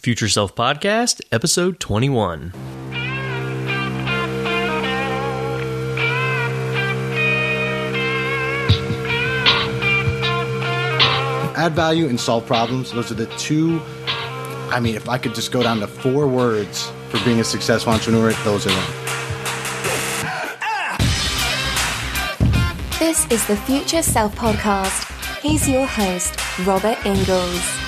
Future Self Podcast, episode 21. Add value and solve problems. Those are the two. I mean, if I could just go down to four words for being a successful entrepreneur, those are them. This is the Future Self Podcast. He's your host, Robert Ingalls.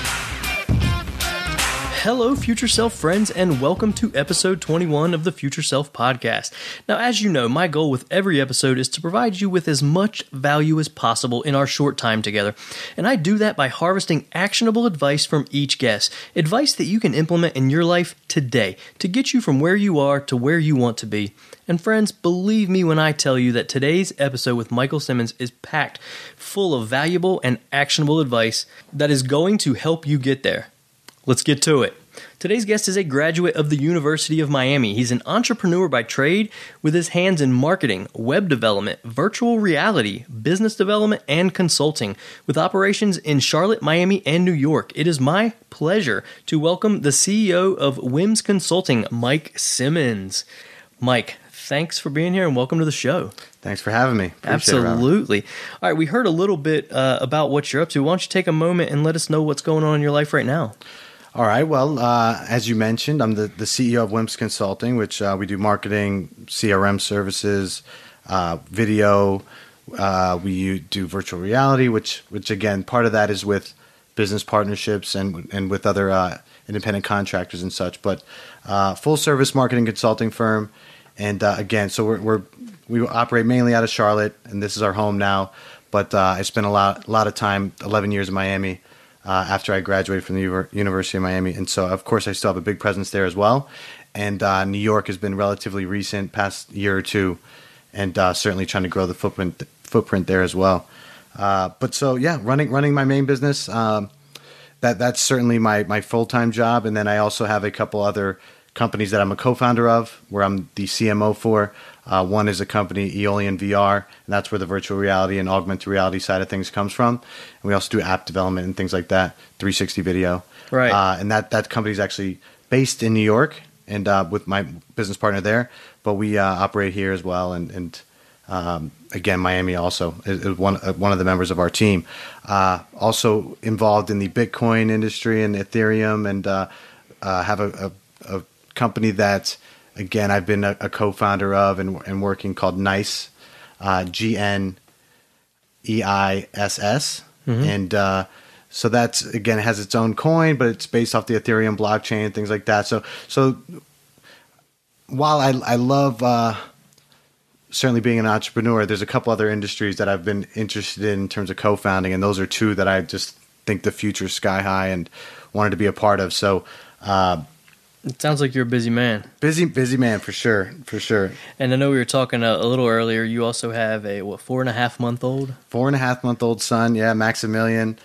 Hello, Future Self friends, and welcome to episode 21 of the Future Self Podcast. Now, as you know, my goal with every episode is to provide you with as much value as possible in our short time together. And I do that by harvesting actionable advice from each guest, advice that you can implement in your life today to get you from where you are to where you want to be. And friends, believe me when I tell you that today's episode with Michael Simmons is packed full of valuable and actionable advice that is going to help you get there. Let's get to it. Today's guest is a graduate of the University of Miami. He's an entrepreneur by trade with his hands in marketing, web development, virtual reality, business development, and consulting with operations in Charlotte, Miami, and New York. It is my pleasure to welcome the CEO of WIMS Consulting, Mike Simmons. Mike, thanks for being here and welcome to the show. Thanks for having me. Appreciate Absolutely. It, All right, we heard a little bit uh, about what you're up to. Why don't you take a moment and let us know what's going on in your life right now? All right. Well, uh, as you mentioned, I'm the, the CEO of WIMS Consulting, which uh, we do marketing, CRM services, uh, video. Uh, we do virtual reality, which which again, part of that is with business partnerships and and with other uh, independent contractors and such. But uh, full service marketing consulting firm, and again, so we're, we're we operate mainly out of Charlotte, and this is our home now. But I spent a lot a lot of time, 11 years in Miami uh, after I graduated from the U- University of Miami, and so of course I still have a big presence there as well. And uh, New York has been relatively recent, past year or two, and uh, certainly trying to grow the footprint footprint there as well. Uh, but so yeah, running running my main business. Um, that that's certainly my my full time job, and then I also have a couple other companies that I'm a co-founder of, where I'm the CMO for. Uh, one is a company, Eolian VR, and that's where the virtual reality and augmented reality side of things comes from. And we also do app development and things like that, 360 video. Right. Uh, and that that company is actually based in New York, and uh, with my business partner there. But we uh, operate here as well, and and um, again, Miami also is, is one uh, one of the members of our team. Uh, also involved in the Bitcoin industry and Ethereum, and have a, a, a company that again I've been a, a co-founder of and, and, working called Gneiss, uh, G N E I S S, mm-hmm. and uh, so that's again it has its own coin, but it's based off the Ethereum blockchain and things like that. So so while I I love. Uh, certainly being an entrepreneur, there's a couple other industries that I've been interested in in terms of co-founding, and those are two that I just think the future is sky high and wanted to be a part of. So, uh, it sounds like you're a busy man. Busy, busy man for sure, for sure. And I know we were talking a, a little earlier. You also have a what four and a half month old, four and a half month old son. Yeah, Maximilian,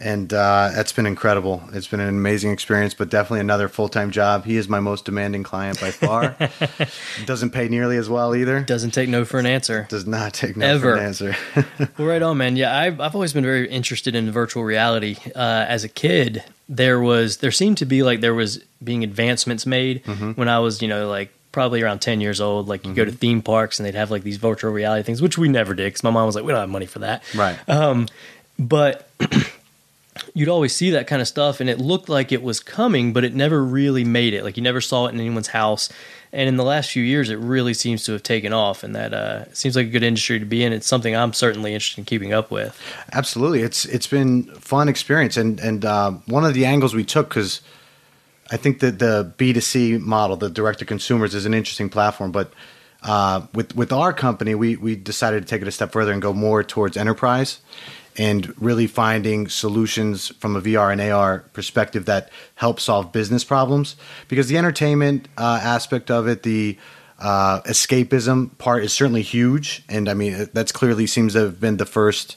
and uh, that's been incredible. It's been an amazing experience, but definitely another full time job. He is my most demanding client by far. Doesn't pay nearly as well either. Doesn't take no for an answer. Does not take no Ever. for an answer. well, right on, man. Yeah, I've I've always been very interested in virtual reality. Uh, as a kid, there was there seemed to be like there was being advancements made mm-hmm. when I was you know like probably around 10 years old like you mm-hmm. go to mm-hmm. theme parks and they'd have like these virtual reality things which we never did because my mom was like we don't have money for that right um, but you'd always see that kind of stuff and it looked like it was coming but it never really made it like you never saw it in anyone's house and in the last few years, it really seems to have taken off, and that uh, seems like a good industry to be in. It's something I'm certainly interested in keeping up with. Absolutely, it's it's been fun experience, and and uh, one of the angles we took because I think that the B2C model, the direct to consumers, is an interesting platform, but uh, with with our company, we we decided to take it a step further and go more towards enterprise and really finding solutions from a VR and AR perspective that help solve business problems. Because the entertainment uh, aspect of it, the uh, escapism part is certainly huge, and I mean that's clearly seems to have been the first.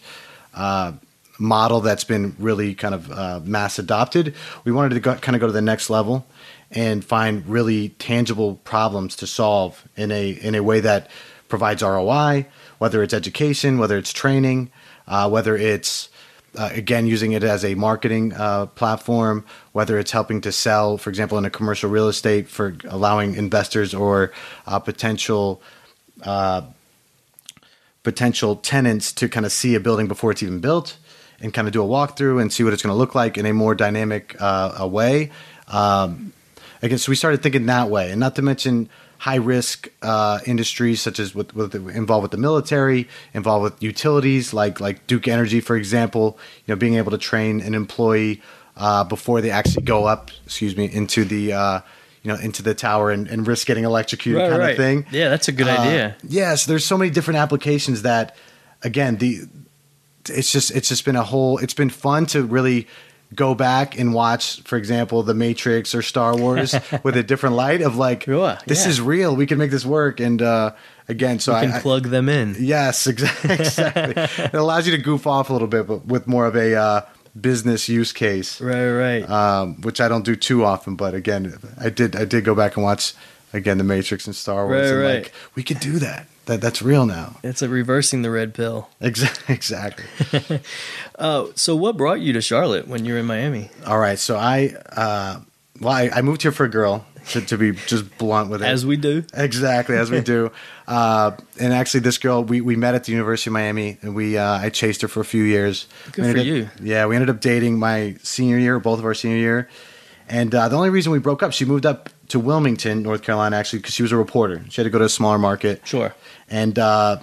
Uh, model that's been really kind of uh, mass adopted. We wanted to go, kind of go to the next level and find really tangible problems to solve in a in a way that provides ROI, whether it's education, whether it's training, uh, whether it's uh, again, using it as a marketing uh, platform, whether it's helping to sell, for example, in a commercial real estate for allowing investors or uh, potential uh, potential tenants to kind of see a building before it's even built and kind of do a walkthrough and see what it's going to look like in a more dynamic uh, way. Um, again, so we started thinking that way, and not to mention high risk uh, industries such as with, with involved with the military, involved with utilities like like Duke Energy, for example. You know, being able to train an employee uh, before they actually go up, excuse me, into the uh, you know into the tower and, and risk getting electrocuted Right, kind right. of thing. Yeah, that's a good Uh, idea. Yeah, so there's so many different applications that, again, the it's just it's just been a whole. It's been fun to really go back and watch, for example, The Matrix or Star Wars with a different light of like, Sure, this yeah. is real. We can make this work. And uh, again, so You I, can I- plug them in. Yes, exactly. exactly. it allows you to goof off a little bit, but with more of a uh, business use case, Right, right. um, which I don't do too often. But again, I did. I did go back and watch again The Matrix and Star Wars. Right, and right. Like, we could do that. That that's real now. it's a reversing the red pill. Exactly. Exactly. Uh, so what brought you to Charlotte when you were in Miami? All right. So I, uh, well, I, I moved here for a girl. To, to be just blunt with it, As we do. Exactly as we do. Uh, and actually, this girl we, we met at the University of Miami, and we uh, I chased her for a few years. Good for you. Yeah, we ended up dating my senior year, both of our senior year. And uh, the only reason we broke up, she moved up to Wilmington, North Carolina, actually, because she was a reporter. She had to go to a smaller market. Sure. And uh,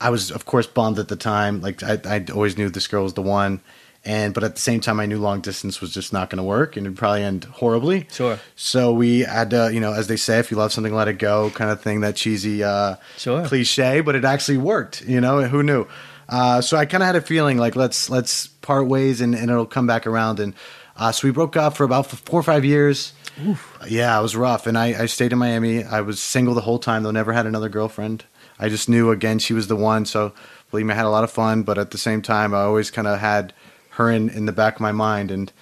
I was, of course, bummed at the time. Like I, I always knew this girl was the one. And but at the same time, I knew long distance was just not going to work, and it'd probably end horribly. Sure. So we had to, you know, as they say, if you love something, let it go, kind of thing. That cheesy, uh, Sure. cliche, but it actually worked. You know, who knew? Uh, so I kind of had a feeling like let's let's part ways, and, and it'll come back around. And uh, so we broke up for about four or five years. Yeah, it was rough, and I, I stayed in Miami. I was single the whole time, though. Never had another girlfriend. I just knew again she was the one. So believe me, I had a lot of fun, but at the same time, I always kind of had her in in the back of my mind. And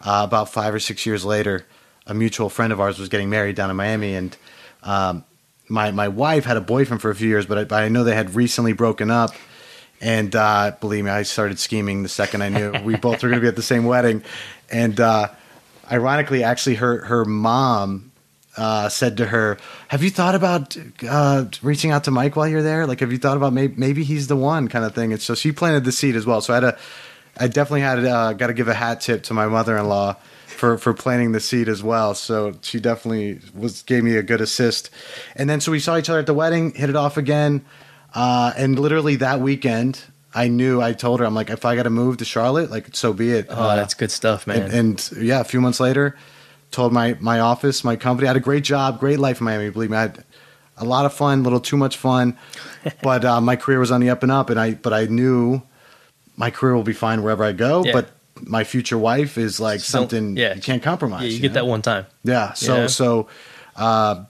uh, about five or six years later, a mutual friend of ours was getting married down in Miami, and um, my my wife had a boyfriend for a few years, but I, but I know they had recently broken up. And uh, believe me, I started scheming the second I knew we both were going to be at the same wedding. And uh, ironically, actually, her her mom uh, said to her, "Have you thought about uh, reaching out to Mike while you're there? Like, have you thought about maybe maybe he's the one kind of thing?" And so she planted the seed as well. So I had a, I definitely had uh, got to give a hat tip to my mother-in-law for for planting the seed as well. So she definitely was gave me a good assist. And then so we saw each other at the wedding, hit it off again, uh, and literally that weekend. I knew. I told her, I'm like, if I got to move to Charlotte, like, so be it. Oh, Uh, that's good stuff, man. and, and yeah, a few months later, told my my office, my company, I had a great job, great life in Miami. Believe me, I had a lot of fun, a little too much fun, but uh, my career was on the up and up, and I but I knew my career will be fine wherever I go. Yeah. But my future wife is like So something yeah. you can't compromise. yeah, you, get know? that one time. Yeah. So Yeah. so, uh,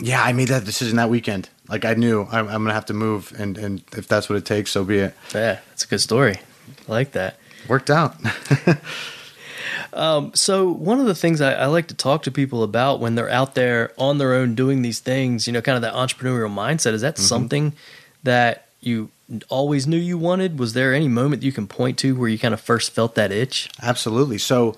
yeah, I made that decision that weekend. Like I knew I'm, I'm gonna have to move, and and if that's what it takes, so be it. Yeah, it's a good story. I like that. Worked out. So one of the things I, I like to talk to people about when they're out there on their own doing these things, you know, kind of that entrepreneurial mindset, is that Mm-hmm. something that you always knew you wanted? Was there any moment you can point to where you kind of first felt that itch? Absolutely. So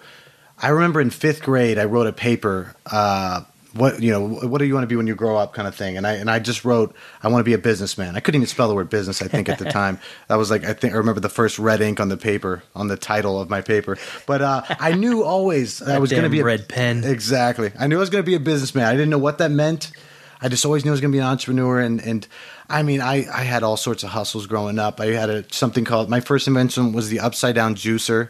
I remember in fifth grade, I wrote a paper. Uh, what you know, what do you want to be when you grow up, kind of thing. And I and I just wrote, I want to be a businessman. I couldn't even spell the word business. I think at the time that was like I think I remember the first red ink on the paper on the title of my paper. But uh, I knew always I was going to be a red pen. Exactly. I knew I was going to be a businessman. I didn't know what that meant. I just always knew I was going to be an entrepreneur, and and I mean, I, I had all sorts of hustles growing up. I had a something called my first invention was the upside down juicer,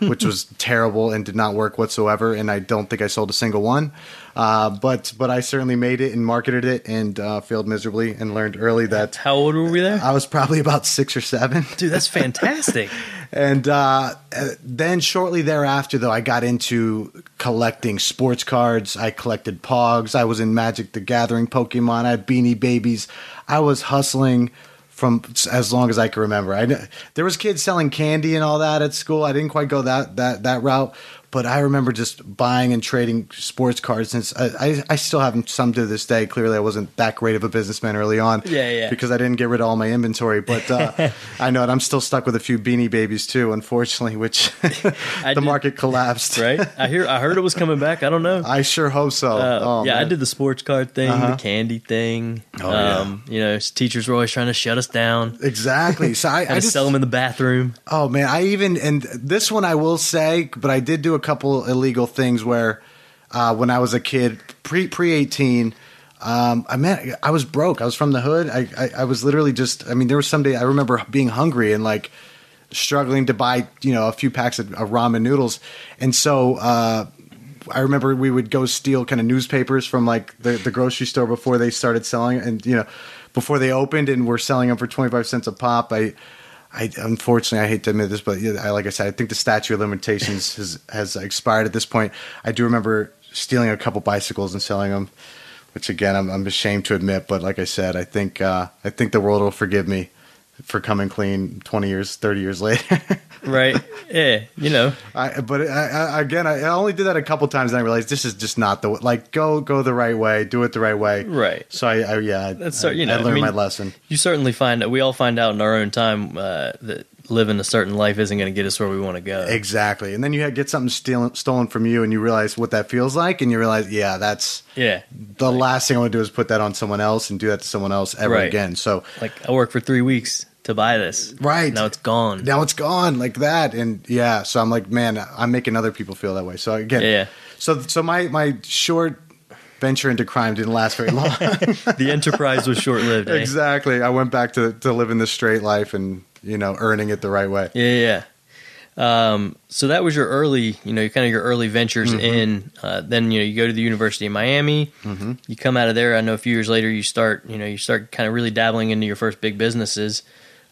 which was terrible and did not work whatsoever. And I don't think I sold a single one. Uh, but but I certainly made it and marketed it and uh, failed miserably and learned early that How old were we there? I was probably about six or seven. Dude, that's fantastic. And uh, uh, then shortly thereafter, though, I got into collecting sports cards. I collected Pogs. I was in Magic the Gathering, Pokemon. I had Beanie Babies. I was hustling from as long as I can remember. I there was kids selling candy and all that at school. I didn't quite go that that that route, but I remember just buying and trading sports cards. Since I, I, I still have some to this day. Clearly, I wasn't that great of a businessman early on. Yeah, yeah. Because I didn't get rid of all my inventory. But uh, I know it. I'm still stuck with a few Beanie Babies too, unfortunately, which the did- market collapsed. right? I hear. I heard it was coming back. I don't know. I sure hope so. Uh, oh, yeah, I did the sports card thing, Uh-huh. the candy thing. Oh, yeah. um, You know, teachers were always trying to shut us down. Exactly. So I, I just sell them in the bathroom. Oh man, I even and this one I will say, but I did do a couple illegal things where uh, when I was a kid, pre pre eighteen, um, I mean I was broke. I was from the hood. I, I I was literally just. I mean, there was some day I remember being hungry and like struggling to buy you know a few packs of, of ramen noodles, and so. Uh, I remember we would go steal kind of newspapers from like the, the grocery store before they started selling, and you know, before they opened and were selling them for twenty five cents a pop. I, I unfortunately I hate to admit this, but I, like I said, I think the statute of limitations has has expired at this point. I do remember stealing a couple bicycles and selling them, which again I'm, I'm ashamed to admit, but like I said, I think uh, I think the world will forgive me for coming clean twenty years, thirty years later. Right? yeah. You know. I, but I, I, again, I, only did that a couple times, and I realized this is just not the like go go the right way, do it the right way. Right. So I, I yeah, I- That's I, you know, I learned mean- my lesson. You certainly find we all find out in our own time uh, that living a certain life isn't going to get us where we want to go. Exactly, and then you get something stealen, stolen from you, and you realize what that feels like, and you realize, yeah, that's Yeah. the last thing I want to do is put that on someone else and do that to someone else ever Right. again. So Like I worked for three weeks to buy this. Right. Now it's gone. now it's gone like that, and yeah, so I'm like, man, I'm making other people feel that way. So again, Yeah. So so my my short venture into crime didn't last very long. the enterprise was short lived. Eh? exactly. I went back to to living the straight life and you know earning it the right way. Yeah, yeah. Um, so that was your early, you know, kind of your early ventures Mm-hmm. in. Uh, then you know you go to the University of Miami. Mm-hmm. You come out of there. I know a few years later you start, you know, you start kind of really dabbling into your first big businesses.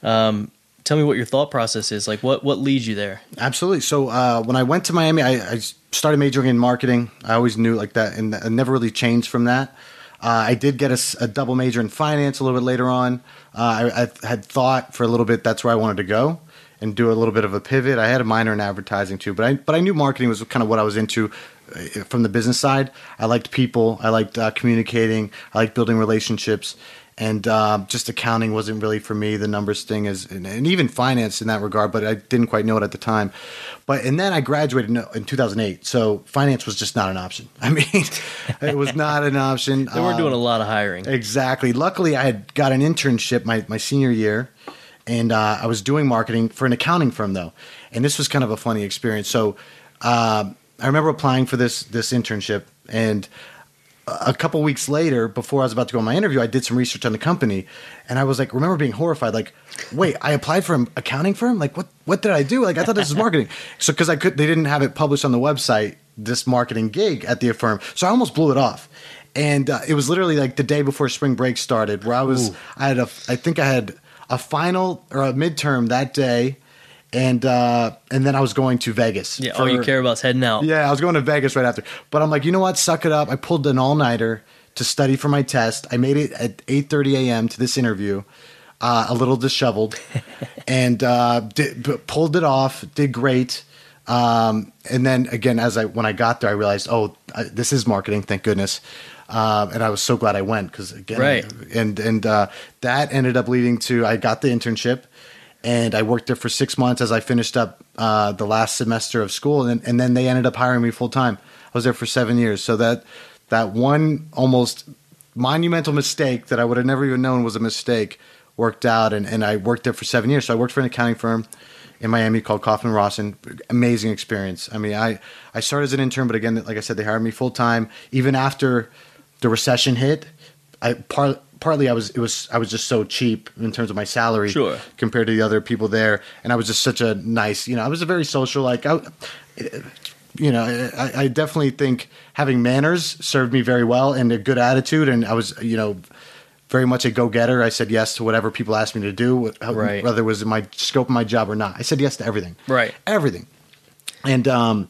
Um, tell me what your thought process is. Like, what what leads you there? Absolutely. So uh, when I went to Miami, I, I started majoring in marketing. I always knew like that, and I never really changed from that. Uh, I did get a double major in finance a little bit later on. Uh, I, I had thought for a little bit that's where I wanted to go and do a little bit of a pivot. I had a minor in advertising too, but I but I knew marketing was kind of what I was into uh, from the business side. I liked people. I liked uh, communicating. I liked building relationships. And uh, just accounting wasn't really for me. The numbers thing is, and, and even finance in that regard, but I didn't quite know it at the time. But and then I graduated in, in 2008, so finance was just not an option. I mean, it was not an option. They weren't doing a Um, lot of hiring. Exactly. Luckily, I had got an internship my, my senior year, and uh, I was doing marketing for an accounting firm though, and this was kind of a funny experience. So um I remember applying for this this internship, and a couple weeks later, before I was about to go on my interview, I did some research on the company, and I was like, remember being horrified, like, wait, I applied for an accounting firm, like, what what did I do? Like, I thought this was marketing. So because I could, they didn't have it published on the website, this marketing gig at the firm, so I almost blew it off. And uh, it was literally like the day before spring break started, where I was, I had a, I think I had a final or a midterm that day, and uh, and then I was going to Vegas. yeah, all you care about is heading out. yeah, I was going to Vegas right after. But I'm like, you know what? Suck it up. I pulled an all nighter to study for my test. I made it at 8:30 a.m. to this interview, uh, a little disheveled, and uh, did, pulled it off. Did great. Um, and then again, as I when I got there, I realized, oh, this is marketing. Thank goodness. Uh, and I was so glad I went because again, Right. and and uh, that ended up leading to I got the internship, and I worked there for six months as I finished up uh, the last semester of school, and and then they ended up hiring me full time. I was there for seven years. So that that one almost monumental mistake that I would have never even known was a mistake worked out, and and I worked there for seven years. So I worked for an accounting firm in Miami called Kaufman Rossin. Amazing experience. I mean, I I started as an intern, but again, like I said, they hired me full time even after the recession hit. I part, partly I was it was I was just so cheap in terms of my salary Sure. compared to the other people there, and I was just such a nice, you know, I was a very social like I, you know, I, I definitely think having manners served me very well and a good attitude, and I was you know very much a go getter. I said yes to whatever people asked me to do, Right. whether it was in my scope of my job or not. I said yes to everything, Right. everything, and um,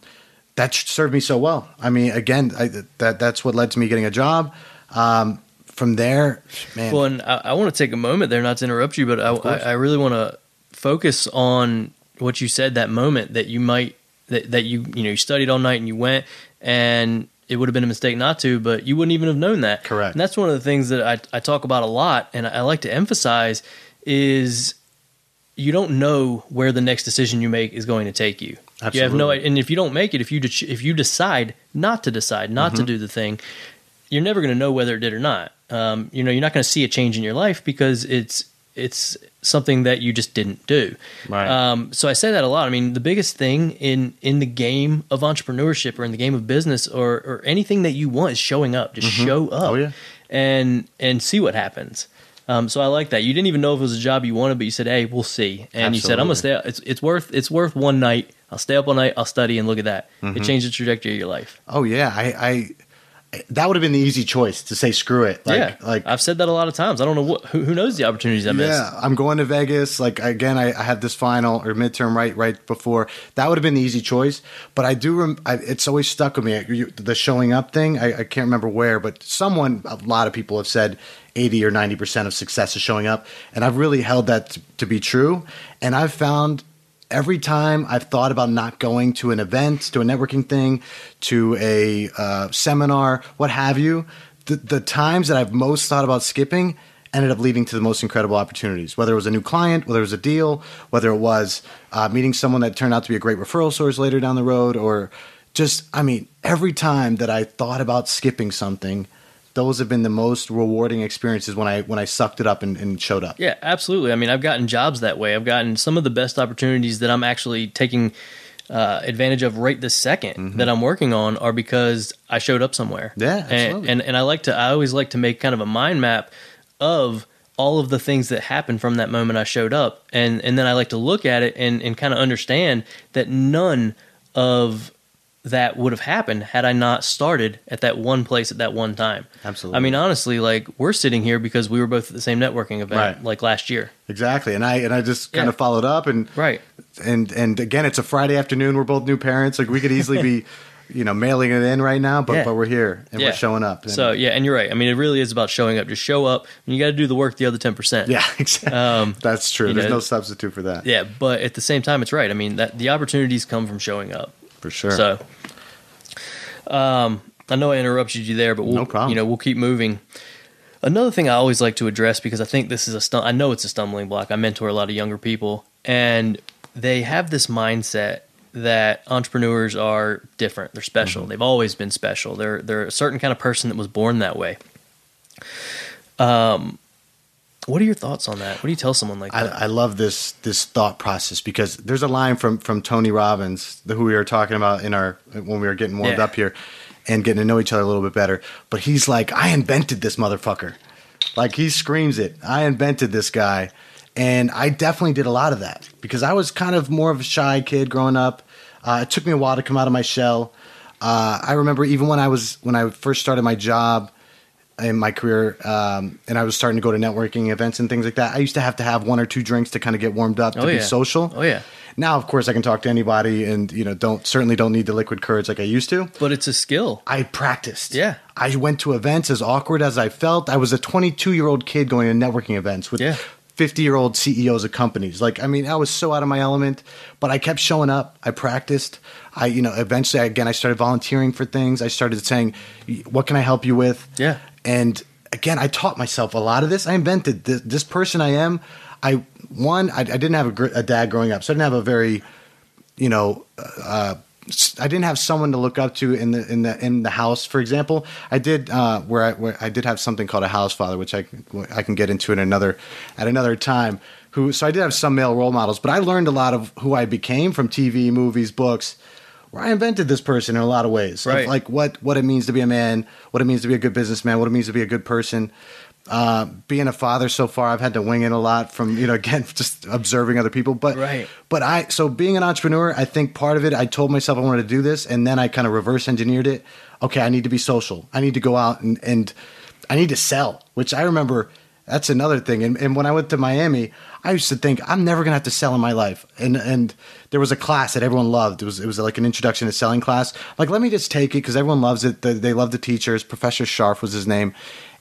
that served me so well. I mean, again, I, that that's what led to me getting a job. Um, from there, man, Well, and I, I want to take a moment there, not to interrupt you, but I, I, I really want to focus on what you said that moment that you might that, that you you know you studied all night and you went and it would have been a mistake not to, but you wouldn't even have known that. Correct. And that's one of the things that I, I talk about a lot, and I like to emphasize is you don't know where the next decision you make is going to take you. You have no, and if you don't make it, if you de- if you decide not to decide, not Mm-hmm. to do the thing, you're never going to know whether it did or not. Um, you know, you're not going to see a change in your life because it's it's something that you just didn't do. Right. Um, so I say that a lot. I mean, the biggest thing in in the game of entrepreneurship or in the game of business or or anything that you want is showing up. Just show up. Oh, yeah. And and see what happens. Um, so I like that. You didn't even know if it was a job you wanted, but you said, "Hey, we'll see." And you said, "I'm gonna stay. It's it's worth it's worth one night. I'll stay up all night. I'll study and look at that. Mm-hmm. It changed the trajectory of your life." Oh yeah, I, I that would have been the easy choice to say screw it. Like, yeah, like I've said that a lot of times. I don't know what who, who knows the opportunities I missed. Yeah, I'm going to Vegas. Like again, I, I had this final or midterm right right before. That would have been the easy choice. But I do. Rem- I, it's always stuck with me. The showing up thing. I, I can't remember where, but someone, a lot of people have said. 80 or 90% of success is showing up. And I've really held that to, to be true. And I've found every time I've thought about not going to an event, to a networking thing, to a uh, seminar, what have you, the, the times that I've most thought about skipping ended up leading to the most incredible opportunities. Whether it was a new client, whether it was a deal, whether it was uh, meeting someone that turned out to be a great referral source later down the road, or just, I mean, every time that I thought about skipping something, those have been the most rewarding experiences when I when I sucked it up and, and showed up. Yeah, absolutely. I mean, I've gotten jobs that way. I've gotten some of the best opportunities that I'm actually taking uh, advantage of right this 2nd that I'm working on are because I showed up somewhere. Mm-hmm. Yeah, and, and and I like to. I always like to make kind of a mind map of all of the things that happened from that moment I showed up, and and then I like to look at it and and kind of understand that none of that would have happened had I not started at that one place at that one time. Absolutely. I mean, honestly, like we're sitting here because we were both at the same networking event, Right. like last year. Exactly, and I and I just kind Yeah. of followed up, and Right. and and again, it's a Friday afternoon. We're both new parents. Like we could easily be, you know, mailing it in right now, but Yeah. but we're here and Yeah. we're showing up. And- So yeah, and you're right. I mean, it really is about showing up. Just show up, and you got to do the work. The other ten percent. yeah, exactly. Um, That's true. There's know- no substitute for that. Yeah, but at the same time, it's right. I mean, that the opportunities come from showing up. For sure. So, um, I know I interrupted you there, but we'll No problem. you know we'll keep moving. Another thing I always like to address because I think this is a I know it's a stumbling block. I mentor a lot of younger people, and they have this mindset that entrepreneurs are different. They're special. Mm-hmm. They've always been special. They're they're a certain kind of person that was born that way. Um, what are your thoughts on that? What do you tell someone like I, that? I love this this thought process because there's a line from from Tony Robbins who we were talking about in our when we were getting warmed Yeah. up here and getting to know each other a little bit better. But he's like, I invented this motherfucker. Like he screams it. I invented this guy. And I definitely did a lot of that because I was kind of more of a shy kid growing up. Uh, it took me a while to come out of my shell. Uh, I remember even when I was when I first started my job in my career, um, and I was starting to go to networking events and things like that. I used to have to have one or two drinks to kind of get warmed up to Oh, be yeah. social. Oh, yeah. Now, of course, I can talk to anybody, and you know, don't certainly don't need the liquid courage like I used to. but it's a skill. I practiced. Yeah. I went to events as awkward as I felt. I was a 22 year old kid going to networking events with Yeah. 50 year old CEOs of companies. Like, I mean, I was so out of my element, but I kept showing up. I practiced. I, you know, eventually, again, I started volunteering for things. I started saying, "What can I help you with?" Yeah. And again, I taught myself a lot of this. I invented this, this person I am. I one, I, I didn't have a, gr- a dad growing up, so I didn't have a very, you know, uh, s- I didn't have someone to look up to in the in the in the house. For example, I did uh, where I where I did have something called a house father, which I I can get into in another at another time. Who so I did have some male role models, but I learned a lot of who I became from TV, movies, books. Where I invented this person in a lot of ways, of, like what what it means to be a man, what it means to be a good businessman, what it means to be a good person. Uh, being a father so far, I've had to wing it a lot from you know again just observing other people. But Right. but I so being an entrepreneur, I think part of it, I told myself I wanted to do this, and then I kind of reverse engineered it. Okay, I need to be social. I need to go out and and I need to sell. Which I remember that's another thing. And, and when I went to Miami, I used to think I'm never gonna have to sell in my life. And and there was a class that everyone loved. It was it was like an introduction to selling class. Like let me just take it because everyone loves it. They, they love the teachers. Professor Sharf was his name.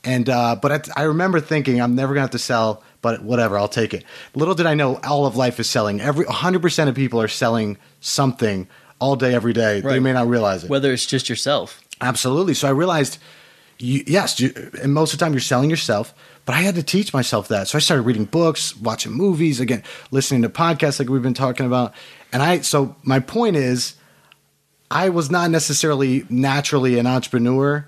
And uh, but I, I remember thinking I'm never gonna have to sell, but whatever, I'll take it. Little did I know, all of life is selling. Every 100 percent of people are selling something all day, every day. They may not realize it. Whether it's just yourself. Absolutely. So I realized, you, yes, you, and most of the time you're selling yourself, but I had to teach myself that. So I started reading books, watching movies, again, listening to podcasts like we've been talking about. And I, so my point is, I was not necessarily naturally an entrepreneur,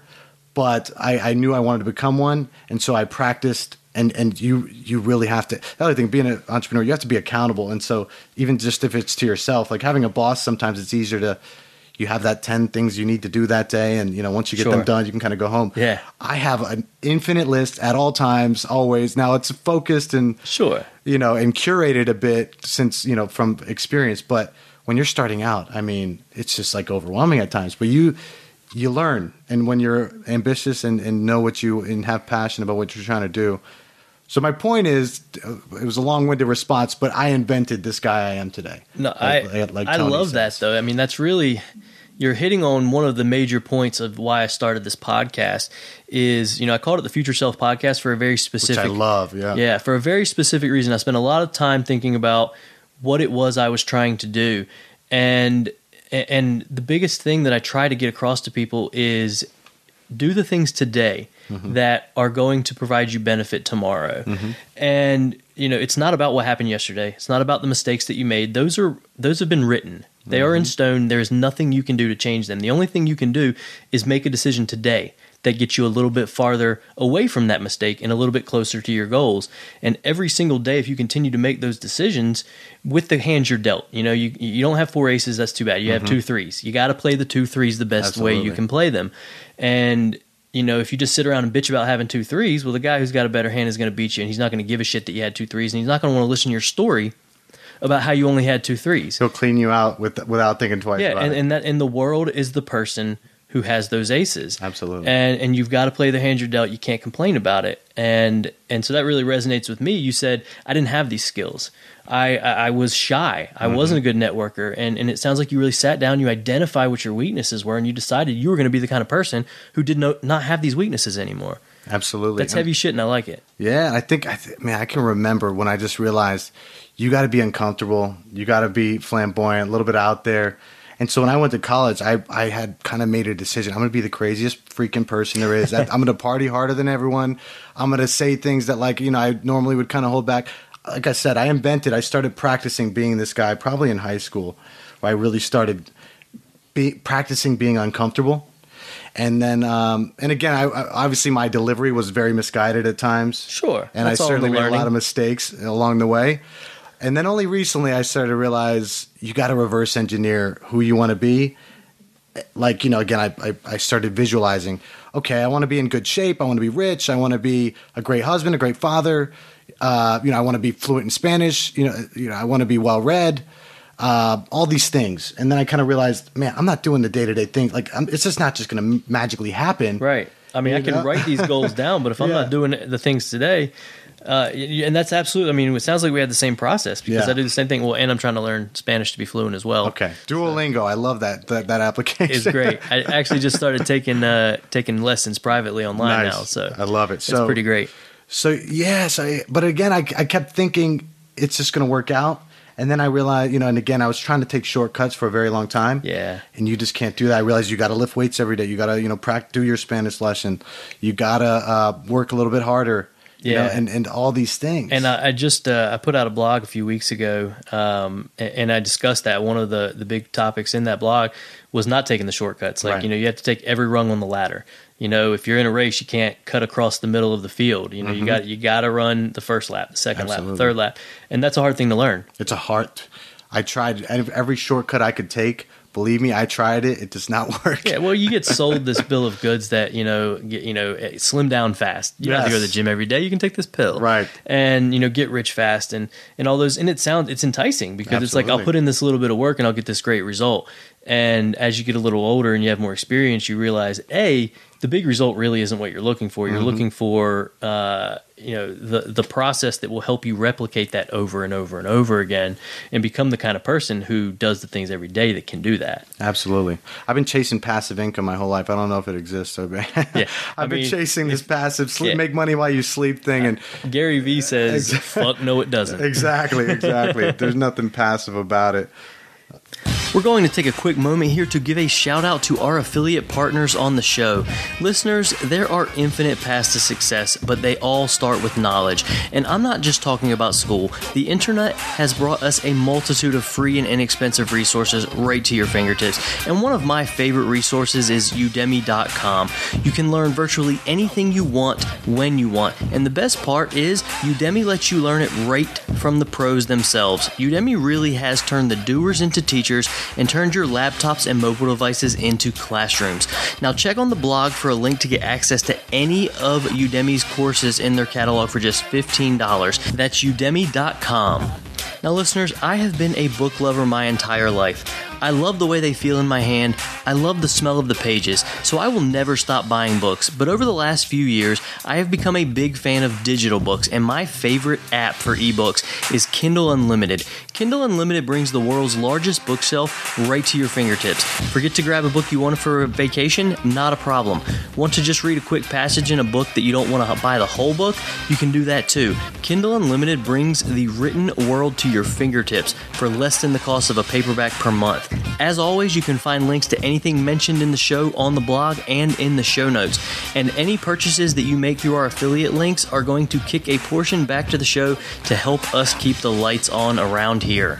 but I, I knew I wanted to become one, and so I practiced. And and you you really have to. The other thing, being an entrepreneur, you have to be accountable. And so even just if it's to yourself, like having a boss, sometimes it's easier to. You have that ten things you need to do that day, and you know once you get Sure. them done, you can kind of go home. Yeah. I have an infinite list at all times, always. Now it's focused and Sure. you know, and curated a bit since, you know, from experience. But when you're starting out, I mean, it's just like overwhelming at times. But you you learn and when you're ambitious and, and know what you and have passion about what you're trying to do. So my point is it was a long winded response, but I invented this guy I am today. No, I like- like I love that says. though. I mean, that's really you're hitting on one of the major points of why I started this podcast. Is you know I called it the Future Self Podcast for a very specific. Which. I love, yeah. Yeah, for a very specific reason. I spent a lot of time thinking about what it was I was trying to do, and and the biggest thing that I try to get across to people is do the things today Mm-hmm. that are going to provide you benefit tomorrow. And you know, it's not about what happened yesterday. It's not about the mistakes that you made. Those are those have been written. They are in Mm-hmm. stone. There is nothing you can do to change them. The only thing you can do is make a decision today that gets you a little bit farther away from that mistake and a little bit closer to your goals. And every single day, if you continue to make those decisions with the hands you're dealt, you know, you you don't have four aces. That's too bad. You have two threes. You got to play the two threes the best way you Mm-hmm. Can play them. And you know, if you just sit around and bitch about having two threes, well, the guy who's got a better hand is going to beat you, and he's not going to give a shit that you had two threes, and he's not going to want to listen to your story about how you only had two threes. He'll clean you out with without thinking twice Yeah, about and, and that in the world is the person who has those aces. Absolutely. And and you've got to play the hand you're dealt. You can't complain about it. And and so that really resonates with me. You said I didn't have these skills. I I, I was shy. I Mm-hmm. wasn't a good networker. And and it sounds like you really sat down, you identify what your weaknesses were, and you decided you were going to be the kind of person who did no, not have these weaknesses anymore. Absolutely. That's heavy shit, and I like it. Yeah, I think I th- man, I can remember when I just realized you got to be uncomfortable, you got to be flamboyant, a little bit out there. And so when I went to college, I I had kind of made a decision. I'm going to be the craziest freaking person there is. I'm going to party harder than everyone. I'm going to say things that like you know I normally would kind of hold back. Like I said, I invented. I started practicing being this guy probably in high school, where I really started be, practicing being uncomfortable. And then, um, and again, I, I, obviously my delivery was very misguided at times. Sure, and I certainly made a lot of mistakes along the way. And then only recently I started to realize you got to reverse engineer who you want to be. Like you know, again, I, I I started visualizing. Okay, I want to be in good shape. I want to be rich. I want to be a great husband, a great father. Uh, you know, I want to be fluent in Spanish. You know, you know, I want to be well read. Uh, all these things, and then I kind of realized, man, I'm not doing the day to day thing. Like, I'm, it's just not just going to magically happen. Right. I mean, I You can write these goals down, but if I'm Yeah. not doing the things today, uh, and that's absolutely. I mean, it sounds like we had the same process because Yeah. I do the same thing. Well, and I'm trying to learn Spanish to be fluent as well. Okay, Duolingo. I love that that, that application. It's great. I actually just started taking uh, taking lessons privately online Nice. now, so I love it. It's pretty great. So yes, I, but again, I, I kept thinking it's just going to work out, and then I realized, you know, and again, I was trying to take shortcuts for a very long time. Yeah. and you just can't do that. I realized you got to lift weights every day. You got to, you know, practice, do your Spanish lesson. You got to uh, work a little bit harder. You know, Yeah. and and all these things. And I, I just uh, I put out a blog a few weeks ago, um, and, and I discussed that one of the the big topics in that blog was not taking the shortcuts. Like Right. you know, you have to take every rung on the ladder. You know, if you're in a race, you can't cut across the middle of the field. You know, you got you got to run the first lap, the second lap, Mm-hmm. The third lap, and that's a hard thing to learn. it's a heart. I tried every shortcut I could take. Believe me, I tried it. It does not work. Yeah, well, you get sold this bill of goods that you know, get, you know, eh, slim down fast. You don't have to go to the gym every day. You can take this pill, Right. And you know, get rich fast, and and all those. And it sounds it's enticing because it's like I'll put in this little bit of work and I'll get this great result. And as you get a little older and you have more experience, you realize a the big result really isn't what you're looking for. Mm-hmm. You're looking for uh, you know the the process that will help you replicate that over and over and over again, and become the kind of person who does the things every day that can do that. Absolutely. I've been chasing passive income my whole life. I don't know if it exists. So Yeah, I've I been mean, chasing this passive sleep, yeah. make money while you sleep thing, and Gary Vee says, "Fuck no, it doesn't." exactly, exactly. There's nothing passive about it. We're going to take a quick moment here to give a shout out to our affiliate partners on the show. Listeners, there are infinite paths to success, but they all start with knowledge. And I'm not just talking about school. The internet has brought us a multitude of free and inexpensive resources right to your fingertips. And one of my favorite resources is udemy.com. You can learn virtually anything you want when you want. And the best part is Udemy lets you learn it right from the pros themselves. Udemy really has turned the doers into teachers and turned your laptops and mobile devices into classrooms. Now, check on the blog for a link to get access to any of Udemy's courses in their catalog for just $15. That's udemy.com. Now, listeners, I have been a book lover my entire life. I love the way they feel in my hand. I love the smell of the pages, so I will never stop buying books. But over the last few years, I have become a big fan of digital books, and my favorite app for ebooks is Kindle Unlimited. Kindle Unlimited brings the world's largest bookshelf right to your fingertips. Forget to grab a book you want for a vacation? Not a problem. Want to just read a quick passage in a book that you don't want to buy the whole book? You can do that too. Kindle Unlimited brings the written world to your fingertips for less than the cost of a paperback per month. As always, you can find links to anything mentioned in the show on the blog and in the show notes. And any purchases that you make through our affiliate links are going to kick a portion back to the show to help us keep the lights on around here.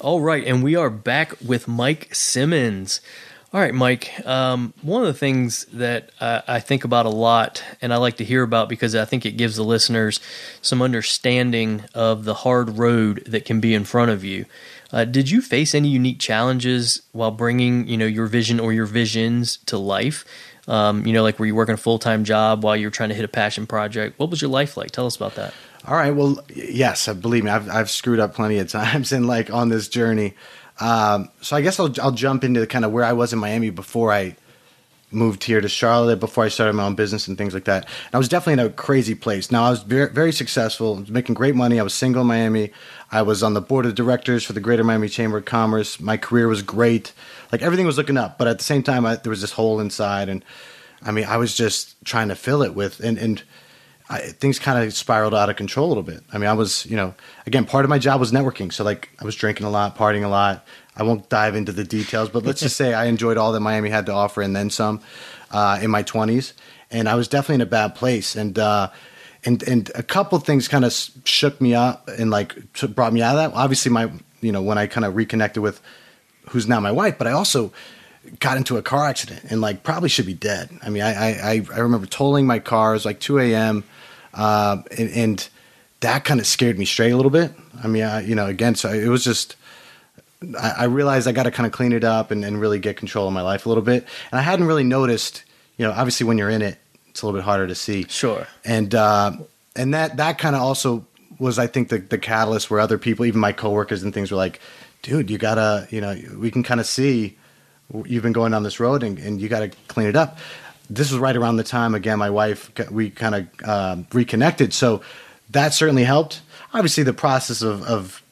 All right, and we are back with Mike Simmons. All right, Mike. Um, one of the things that I, I think about a lot, and I like to hear about because I think it gives the listeners some understanding of the hard road that can be in front of you. Uh, did you face any unique challenges while bringing, you know, your vision or your visions to life? Um, you know, like were you working a full time job while you were trying to hit a passion project? What was your life like? Tell us about that. All right. Well, yes, believe me, I've I've screwed up plenty of times and like on this journey. Um, so I guess I'll I'll jump into kind of where I was in Miami before I moved here to Charlotte before I started my own business and things like that. And I was definitely in a crazy place. Now I was very, very successful, making great money. I was single in Miami. I was on the board of directors for the Greater Miami Chamber of Commerce. My career was great. Like everything was looking up, but at the same time, I, there was this hole inside, and I mean, I was just trying to fill it with and and. I, things kind of spiraled out of control a little bit. I mean, I was, you know, again, part of my job was networking. So, like, I was drinking a lot, partying a lot. I won't dive into the details, but let's just say I enjoyed all that Miami had to offer and then some uh, in my 20s. And I was definitely in a bad place. And, uh, and, and a couple things kind of shook me up and like brought me out of that. Obviously, my, you know, when I kind of reconnected with who's now my wife, but I also got into a car accident and like probably should be dead. I mean, I, I, I remember tolling my car. It was like 2 a.m. Uh, and, and, that kind of scared me straight a little bit. I mean, I, you know, again, so it was just, I, I realized I got to kind of clean it up and, and really get control of my life a little bit. And I hadn't really noticed, you know, obviously when you're in it, it's a little bit harder to see. Sure. And, uh, and that, that kind of also was, I think, the, the catalyst where other people, even my coworkers and things were like, dude, you gotta, you know, we can kind of see you've been going down this road and, and you got to clean it up. This was right around the time, again, my wife, we kind of uh, reconnected. So that certainly helped. Obviously, the process of, of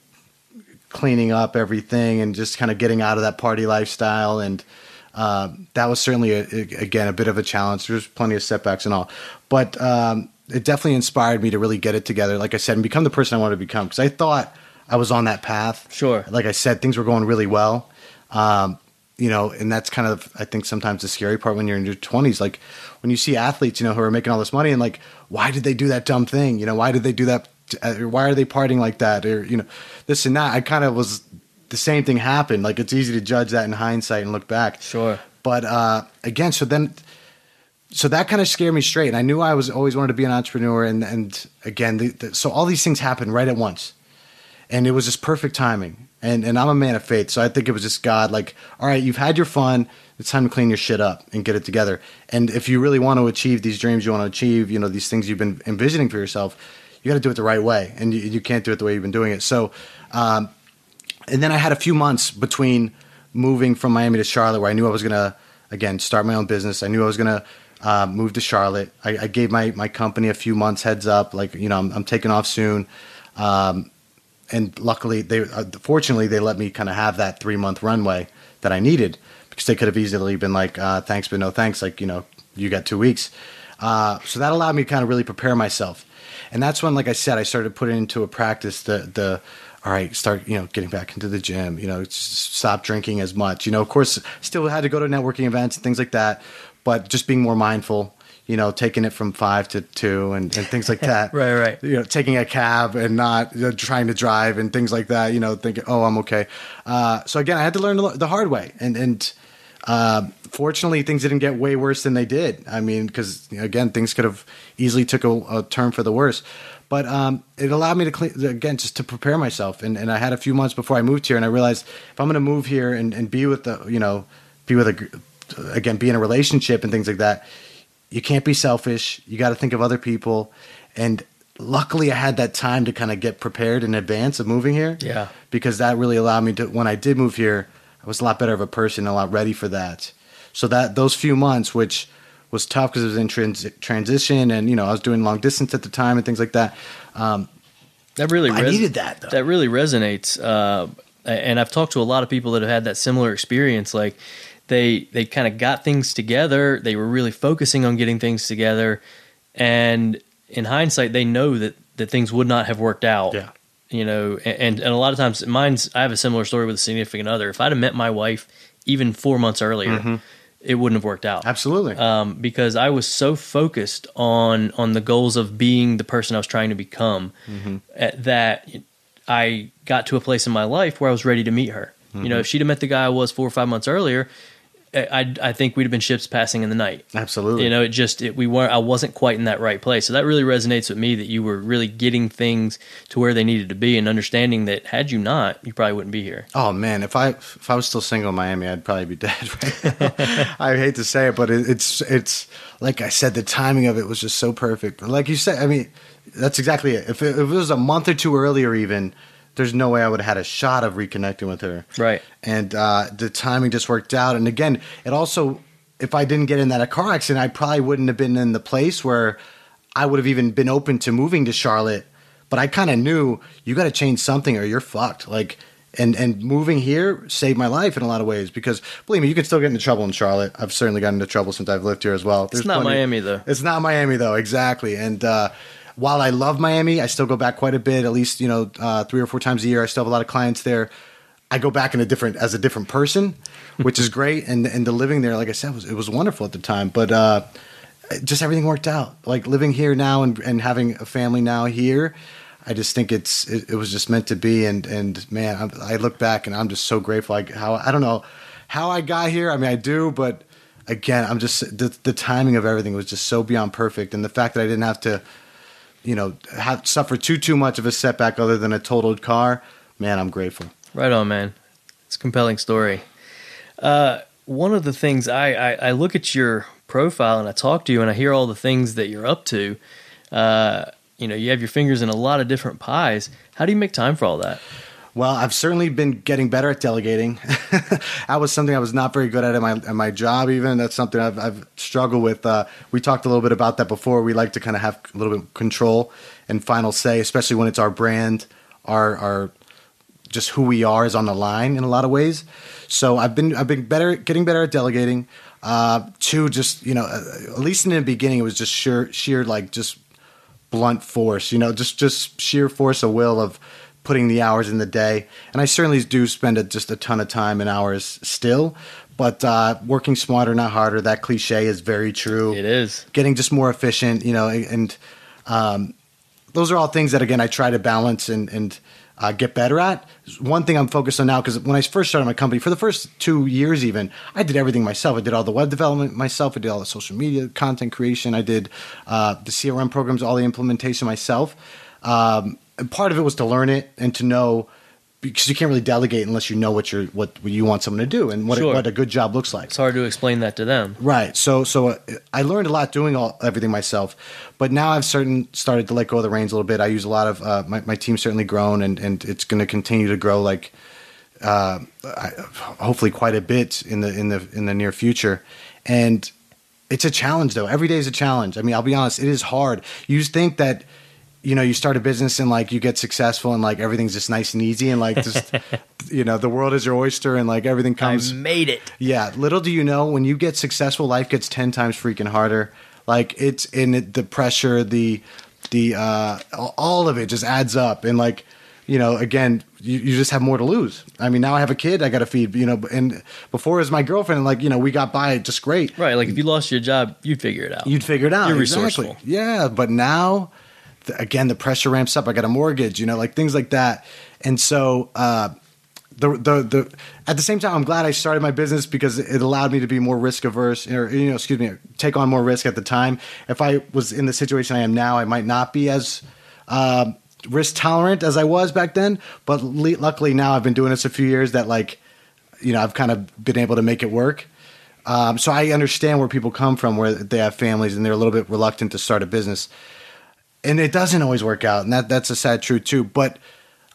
cleaning up everything and just kind of getting out of that party lifestyle and uh, that was certainly a, a, again a bit of a challenge. There's plenty of setbacks and all, but um, it definitely inspired me to really get it together. Like I said, and become the person I wanted to become because I thought I was on that path. Sure. Like I said, things were going really well. Um, you know, and that's kind of I think sometimes the scary part when you're in your 20s. Like when you see athletes, you know, who are making all this money and like, why did they do that dumb thing? You know, why did they do that? Uh, why are they partying like that? Or you know, this and that. I kind of was the same thing happened. Like it's easy to judge that in hindsight and look back. Sure. But uh, again, so then, so that kind of scared me straight. And I knew I was always wanted to be an entrepreneur. And and again, the, the, so all these things happened right at once, and it was just perfect timing. And and I'm a man of faith, so I think it was just God. Like, all right, you've had your fun. It's time to clean your shit up and get it together. And if you really want to achieve these dreams you want to achieve, you know, these things you've been envisioning for yourself, you got to do it the right way, and you, you, can't do it the way you've been doing it. So, um, and then I had a few months between moving from Miami to Charlotte, where I knew I was gonna again start my own business. I knew I was gonna uh, move to Charlotte. I, I, gave my my company a few months heads up, like you know I'm, I'm taking off soon. Um, and luckily, they uh, fortunately they let me kind of have that three month runway that I needed because they could have easily been like, uh, thanks, but no thanks. Like, you know, you got two weeks. Uh, so that allowed me to kind of really prepare myself. And that's when, like I said, I started putting into a practice the, the, all right, start, you know, getting back into the gym, you know, stop drinking as much. You know, of course, still had to go to networking events and things like that, but just being more mindful, you know, taking it from five to two and, and things like that. Right, right. You know, taking a cab and not you know, trying to drive and things like that, you know, thinking, oh, I'm okay. Uh, so again, I had to learn the hard way. And, and, uh, fortunately, things didn't get way worse than they did. I mean, because again, things could have easily took a, a turn for the worse. But um, it allowed me to clean, again just to prepare myself, and, and I had a few months before I moved here, and I realized if I'm going to move here and, and be with the you know be with a again be in a relationship and things like that, you can't be selfish. You got to think of other people, and luckily I had that time to kind of get prepared in advance of moving here. Yeah. because that really allowed me to when I did move here, I was a lot better of a person, a lot ready for that. So that those few months, which was tough because it was in trans- transition, and you know I was doing long distance at the time and things like that. Um, That really I needed that, though. That really resonates. Uh, and I've talked to a lot of people that have had that similar experience. Like they they kind of got things together. They were really focusing on getting things together, and in hindsight, they know that that things would not have worked out. Yeah. You know, and and a lot of times, mine's. I have a similar story with a significant other. If I'd have met my wife even four months earlier, it wouldn't have worked out Mm-hmm. absolutely. um, because I was so focused on on the goals of being the person I was trying to become uh, that I got to a place in my life where I was ready to meet her. You know, if she'd have met the guy I was four or five months earlier, I I think we'd have been ships passing in the night. absolutely. You know, it just it, we weren't. I wasn't quite in that right place. So that really resonates with me that you were really getting things to where they needed to be, and understanding that had you not, you probably wouldn't be here. Oh man, if I if I was still single in Miami, I'd probably be dead right. I hate to say it, but it, it's it's like I said, the timing of it was just so perfect. Like you said, I mean, that's exactly it. If it, if it was a month or two earlier, even there's no way I would have had a shot of reconnecting with her. Right. And uh, the timing just worked out. And again, it also, if I didn't get in that car accident, I probably wouldn't have been in the place where I would have even been open to moving to Charlotte. But I kind of knew you got to change something or you're fucked. Like, and and moving here saved my life in a lot of ways because believe me, you can still get into trouble in Charlotte. I've certainly gotten into trouble since I've lived here as well. There's not Miami, though. It's not Miami though, exactly. And uh, while I love Miami, I still go back quite a bit. At least you know uh, three or four times a year. I still have a lot of clients there. I go back in a different as a different person, which is great. And and the living there, like I said, was it was wonderful at the time. But uh, just everything worked out. Like living here now and and having a family now here. I just think it's it, it was just meant to be, and and man, I, I look back and I'm just so grateful. Like how I don't know how I got here. I mean, I do, but again, I'm just the, the timing of everything was just so beyond perfect, and the fact that I didn't have to, you know, have suffer too too much of a setback other than a totaled car. Man, I'm grateful. Right on, man. It's a compelling story. Uh, one of the things I, I, I look at your profile and I talk to you and I hear all the things that you're up to. Uh, you know, you have your fingers in a lot of different pies. How do you make time for all that? Well, I've certainly been getting better at delegating. that was something I was not very good at in my at my job. Even that's something I've, I've struggled with. Uh, we talked a little bit about that before. We like to kind of have a little bit of control and final say, especially when it's our brand, our our just who we are is on the line in a lot of ways. So I've been I've been better getting better at delegating. Uh, two, just you know, at least in the beginning, it was just sheer sheer like just blunt force. You know, just just sheer force of will of putting the hours in the day. And I certainly do spend a, just a ton of time and hours still. But uh, working smarter, not harder. That cliche is very true It is. getting just more efficient, you know, and um, those are all things that again I try to balance and and uh, get better at. One thing I'm focused on now because when I first started my company, for the first two years even, I did everything myself. I did all the web development myself. I did all the social media content creation. I did uh, the CRM programs, all the implementation myself. Um, part of it was to learn it and to know. Because you can't really delegate unless you know what you're what you want someone to do and what Sure. what a good job looks like. It's hard to explain that to them. Right. So so uh, I learned a lot doing all everything myself, but now I've certain started to let go of the reins a little bit. I use a lot of uh, my my team's certainly grown and and it's going to continue to grow like uh, I, hopefully quite a bit in the in the in the near future, and it's a challenge though. Every day is a challenge. I mean, I'll be honest, it is hard. You think that you know you start a business and like you get successful and like everything's just nice and easy and like just you know the world is your oyster and like everything comes I made it. yeah, little do you know when you get successful, life gets ten times freaking harder. Like it's in it, the pressure, the the uh, all of it just adds up, and like you know, again, you, you just have more to lose. I mean, now I have a kid I got to feed, you know, and before it was my girlfriend, like, you know, we got by just great. Right. Like if you lost your job, you'd figure it out. You'd figure it out. You're exactly. resourceful. Yeah. But now, again, the pressure ramps up. I got a mortgage, you know, like things like that. And so, uh, the, the the at the same time, I'm glad I started my business because it allowed me to be more risk averse, or you know, excuse me, take on more risk at the time. If I was in the situation I am now, I might not be as uh, risk tolerant as I was back then. But le- luckily now, I've been doing this a few years. That like, you know, I've kind of been able to make it work. Um, so I understand where people come from, where they have families and they're a little bit reluctant to start a business, and it doesn't always work out, and that that's a sad truth too. But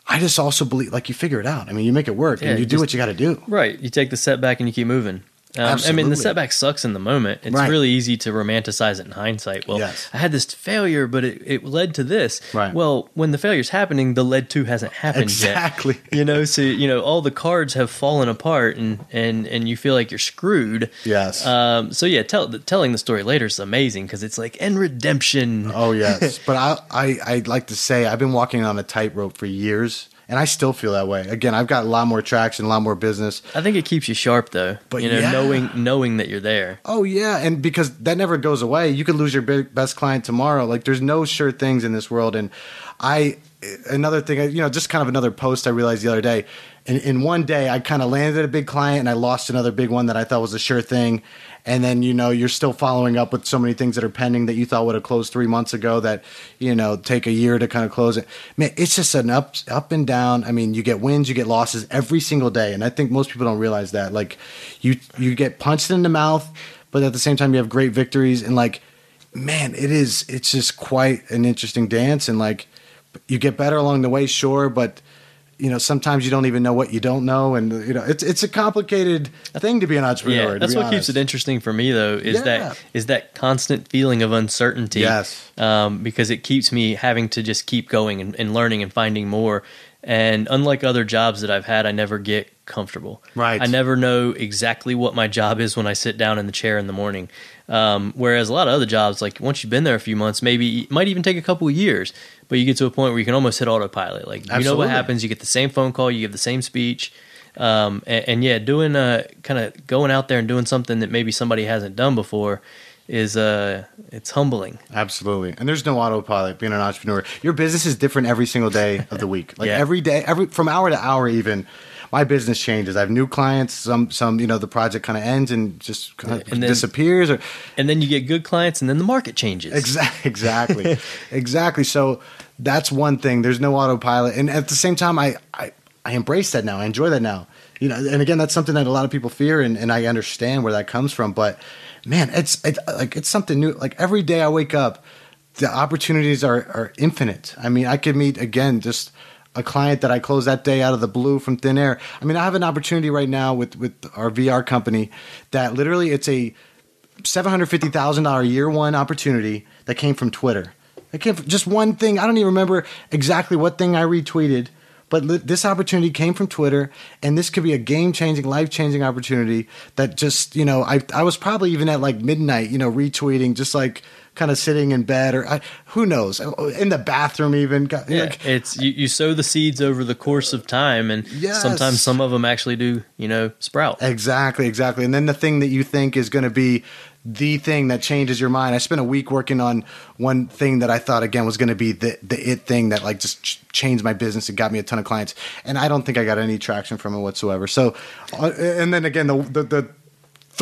I just also believe, like, you figure it out. I mean, you make it work, Yeah, and you do just- what you got to do. Right. You take the setback and you keep moving. Um, I mean, the setback sucks in the moment. It's Right. really easy to romanticize it in hindsight. Well, Yes. I had this failure, but it, it led to this. Right. Well, when the failure's happening, the led to hasn't happened yet. Exactly. yet. You know, so you know all the cards have fallen apart, and and and you feel like you're screwed. Yes. Um. So yeah, tell, telling the story later is amazing because it's like end redemption. Oh yes, but I, I I'd like to say I've been walking on a tightrope for years, and I still feel that way. Again, I've got a lot more traction, a lot more business. I think it keeps you sharp though. But you know, yeah. knowing knowing that you're there. Oh yeah, and because that never goes away. You could lose your big, best client tomorrow. Like there's no sure things in this world. And I another thing, you know, just kind of another post I realized the other day. In, in one day, I kind of landed a big client and I lost another big one that I thought was a sure thing. And then you know you're still following up with so many things that are pending that you thought would have closed three months ago that you know take a year to kind of close it. Man, it's just an up up and down. I mean, you get wins, you get losses every single day, and I think most people don't realize that. Like you you get punched in the mouth, but at the same time you have great victories and like man, it is it's just quite an interesting dance and like you get better along the way, sure, but you know sometimes you don't even know what you don't know, and you know it's it's a complicated thing to be an entrepreneur. Yeah, that's what keeps it interesting for me, though. Is Yeah. that is that constant feeling of uncertainty? Yes. um, because it keeps me having to just keep going and, and learning and finding more. And unlike other jobs that I've had, I never get comfortable. Right. I never know exactly what my job is when I sit down in the chair in the morning. Um, whereas a lot of other jobs, like once you've been there a few months, maybe it might even take a couple of years, but you get to a point where you can almost hit autopilot. Like you know what happens, you get the same phone call, you give the same speech, um, and, and yeah, doing uh, kind of going out there and doing something that maybe somebody hasn't done before is uh, it's humbling. Absolutely. And there's no autopilot being an entrepreneur. Your business is different every single day of the week. Like Yeah. every day, every from hour to hour even. My business changes. I have new clients. Some, some, you know, the project kind of ends and just kind of And then- disappears. Or And then you get good clients, and then the market changes. Exactly. Exactly. exactly. So that's one thing. There's no autopilot, and at the same time, I, I I embrace that now. I enjoy that now. You know, and again, that's something that a lot of people fear, and, and I understand where that comes from. But man, it's it's like it's something new. Like every day I wake up, the opportunities are are infinite. I mean, I could meet again just a client that I closed that day out of the blue from thin air. I mean, I have an opportunity right now with with our VR company that literally it's a seven hundred fifty thousand dollar year one opportunity that came from Twitter. It came from just one thing. I don't even remember exactly what thing I retweeted, but li- this opportunity came from Twitter, and this could be a game changing, life changing opportunity. That just you know, I I was probably even at like midnight, you know, retweeting, just like kind of sitting in bed or I, who knows, in the bathroom even. Yeah, like, it's you, you sow the seeds over the course of time, and Yes. sometimes some of them actually do, you know, sprout. Exactly, exactly. And then the thing that you think is going to be the thing that changes your mind. I spent a week working on one thing that I thought again was going to be the the it thing that like just ch- changed my business and got me a ton of clients. And I don't think I got any traction from it whatsoever. So, uh, and then again the the, the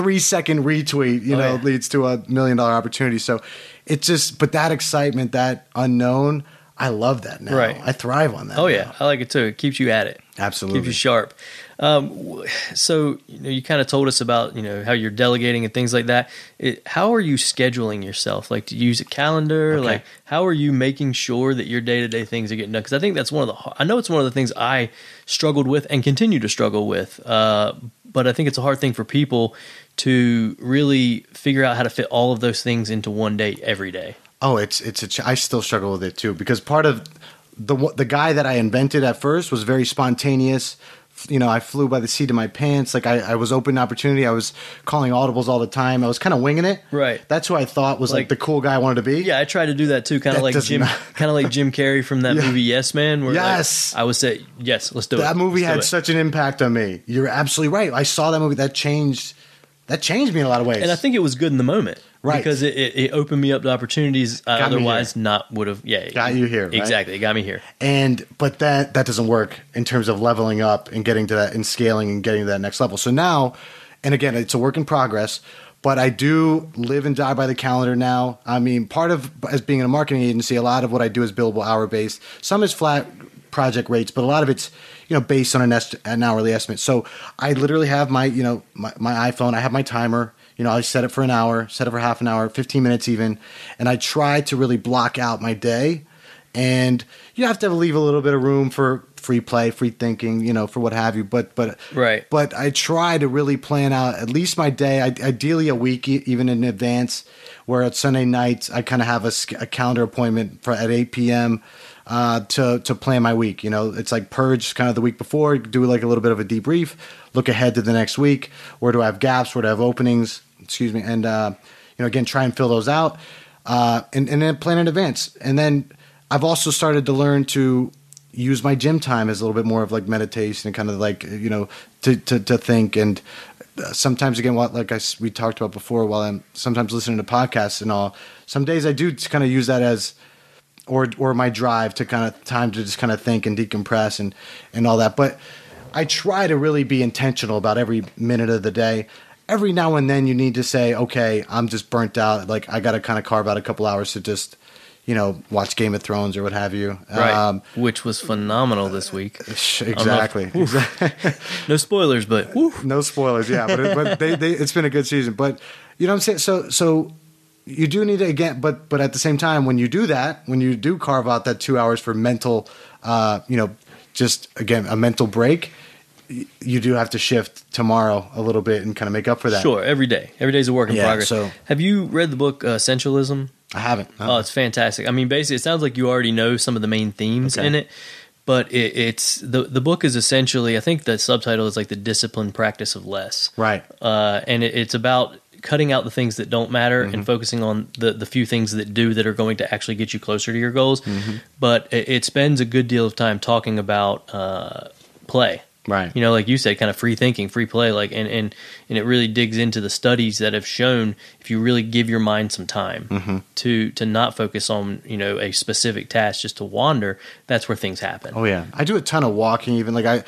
three second retweet, you Oh, know, yeah. leads to a million dollar opportunity. So it's just, but that excitement, that unknown, I love that now. Right. I thrive on that. Oh now. yeah, I like it too. It keeps you at it. absolutely. keeps you sharp. Um, so you know, you kind of told us about you know how you're delegating and things like that. It, how are you scheduling yourself? Like, do you use a calendar? Okay. Like, how are you making sure that your day to day things are getting done? Because I think that's one of the. I know it's one of the things I struggled with and continue to struggle with. Uh, but I think it's a hard thing for people to really figure out how to fit all of those things into one day every day. Oh, it's it's a. Ch- I still struggle with it too because part of the the guy that I invented at first was very spontaneous, you know, I flew by the seat of my pants. Like I, I was open to opportunity. I was calling audibles all the time. I was kind of winging it. Right. That's who I thought was like, Like- the cool guy I wanted to be. Yeah, I tried to do that too, kind of like Jim, kind of like Jim Carrey from that Yeah. movie Yes Man. Where like, Yes. I would say yes. Let's do it. That movie Let's had such an impact on me. You're absolutely right. I saw that movie. That changed. That changed me in a lot of ways. and I think it was good in the moment, Right. Because it, it, it opened me up to opportunities I Got otherwise not would have. Yeah, Got you here, right? Exactly, it got me here. and but that that doesn't work in terms of leveling up and getting to that and scaling and getting to that next level so now and again it's a work in progress but i do live and die by the calendar now i mean part of as being in a marketing agency a lot of what i do is billable hour based some is flat project rates but a lot of it's you know based on an, est- an hourly estimate so i literally have my you know my, my iphone i have my timer you know i set it for an hour set it for half an hour 15 minutes even and i try to really block out my day and you have to leave a little bit of room for free play, free thinking, you know, for what have you. But but Right. But I try to really plan out at least my day, ideally a week, even in advance. Where at Sunday nights I kind of have a, a calendar appointment for at eight p.m. Uh, to to plan my week. You know, it's like purge kind of the week before, do like a little bit of a debrief, look ahead to the next week. Where do I have gaps? Where do I have openings? Excuse me, and uh, you know, again, try and fill those out, uh, and and then plan in advance. And then I've also started to learn to use my gym time as a little bit more of like meditation and kind of like you know to to, to think. And uh, sometimes again what like I we talked about before while I'm sometimes listening to podcasts and all some days I do kind of use that as or or my drive to kind of time to just kind of think and decompress and and all that. But I try to really be intentional about every minute of the day every now and then you need to say okay I'm just burnt out. Like I got to kind of carve out a couple hours to just you know watch Game of Thrones or what have you. Right, um, which was phenomenal this week. exactly. No spoilers, but whew, no spoilers yeah but, it, but they, they it's been a good season. But you know what i'm saying? So so you do need to again but but at the same time when you do that when you do carve out that two hours for mental uh you know just again a mental break you do have to shift tomorrow a little bit and kind of make up for that sure, every day, every day's a work in Yeah, progress. so- have you read the book uh, Essentialism? i haven't Oh, it's fantastic. I mean, basically, it sounds like you already know some of the main themes Okay. in it, but it, it's the the book is essentially. I think the subtitle is like the disciplined practice of less, right uh, and it, it's about cutting out the things that don't matter Mm-hmm. and focusing on the the few things that do that are going to actually get you closer to your goals. Mm-hmm. But it, it spends a good deal of time talking about uh, play. Right You know, like you said, kind of free thinking, free play, like and and and it really digs into the studies that have shown if you really give your mind some time Mm-hmm. to to not focus on you know a specific task, just to wander, that's where things happen. Oh yeah, I do a ton of walking. Even like I,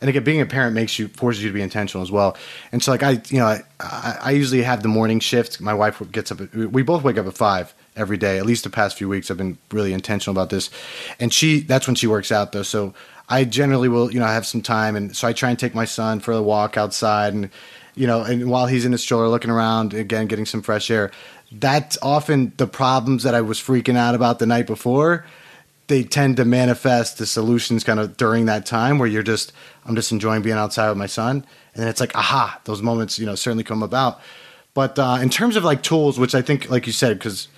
and again, being a parent makes you forces you to be intentional as well. And so like I, you know, I, I, I usually have the morning shift. My wife gets up. At, we both wake up at five every day. At least the past few weeks, I've been really intentional about this. And she, that's when she works out though. So I generally will, you know, have some time, and so I try and take my son for a walk outside, and you know, and while he's in the stroller looking around again, getting some fresh air. That's often the problems that I was freaking out about the night before they tend to manifest the solutions kind of during that time where you're just I'm just enjoying being outside with my son, and then it's like aha, those moments you know certainly come about. But uh, in terms of like tools, which I think, like you said, because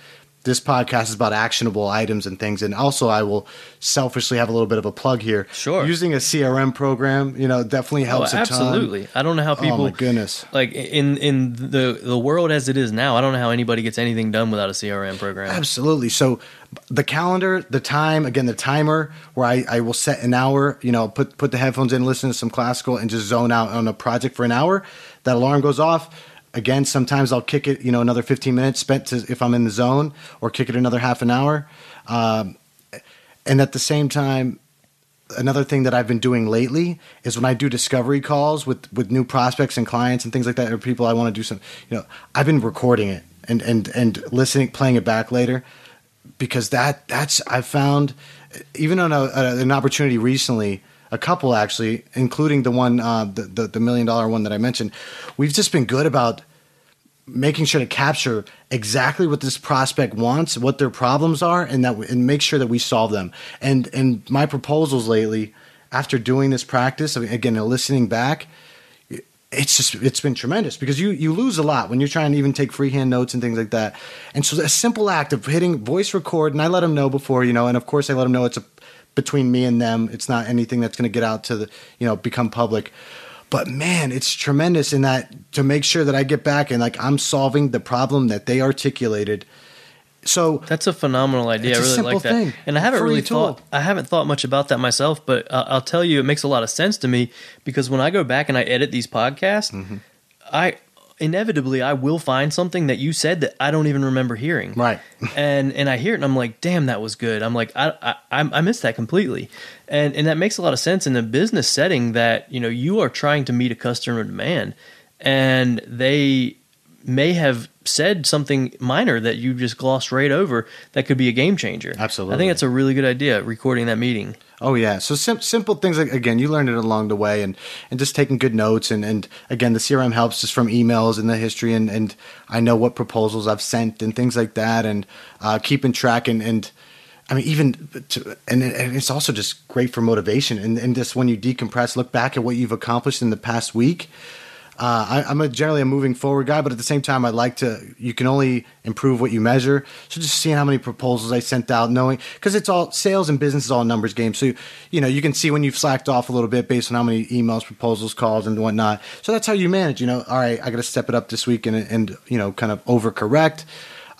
this podcast is about actionable items and things, and also I will selfishly have a little bit of a plug here. Sure. using a CRM program, you know, definitely Oh, helps. a ton. absolutely. I don't know how oh, people Oh my goodness. like in in the the world as it is now. I don't know how anybody gets anything done without a CRM program. Absolutely. So the calendar, the time, again, the timer where I, I will set an hour, you know, put put the headphones in, listen to some classical and just zone out on a project for an hour. That alarm goes off. Again, sometimes I'll kick it, you know, another 15 minutes spent to, if I'm in the zone or kick it another half an hour. Um, and at the same time, another thing that I've been doing lately is when I do discovery calls with with new prospects and clients and things like that, or people I want to do some, you know, I've been recording it and and and listening, playing it back later, because that that's I found even on a, an opportunity recently. A couple actually, including the one, uh, the, the the million dollar one that I mentioned. We've just been good about making sure to capture exactly what this prospect wants, what their problems are, and that and make sure that we solve them. And and my proposals lately, after doing this practice, again, listening back, it's just it's been tremendous because you you lose a lot when you're trying to even take freehand notes and things like that. And so a simple act of hitting voice record, and I let them know before, you know, and of course I let them know it's a between me and them. It's not anything that's going to get out to the you know become public. But man, it's tremendous in that to make sure that I get back and like I'm solving the problem that they articulated. So That's a phenomenal idea. I really like that, thing. and I haven't Free really tool. thought. I haven't thought much about that myself, but uh, I'll tell you, it makes a lot of sense to me because when I go back and I edit these podcasts, Mm-hmm. I inevitably I will find something that you said that I don't even remember hearing. Right. and and I hear it and I'm like, damn, that was good. I'm like, I I I missed that completely, and and that makes a lot of sense in a business setting that you know you are trying to meet a customer demand, and they may have said something minor that you just glossed right over that could be a game changer. Absolutely. I think that's a really good idea. Recording that meeting. Oh yeah, so sim- simple things like again, you learned it along the way, and and just taking good notes, and and again, the CRM helps just from emails and the history, and and I know what proposals I've sent and things like that, and uh, keeping track, and and I mean even to, and and it's also just great for motivation, and and just when you decompress, look back at what you've accomplished in the past week. Uh, I, I'm a generally a moving forward guy, but at the same time, I like to. You can only improve what you measure. So just seeing how many proposals I sent out, knowing because it's all sales and business is all numbers game. So you know you can see when you've slacked off a little bit based on how many emails, proposals, calls, and whatnot. So that's how you manage. You know, all right, I got to step it up this week and and you know kind of overcorrect.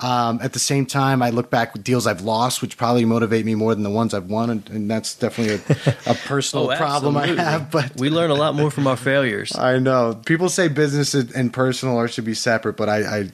Um, at the same time, I look back with deals I've lost, which probably motivate me more than the ones I've won, and, and that's definitely a, a personal problem I Oh, have. But we learn a lot more from our failures. I know people say business and personal are should be separate, but I, I,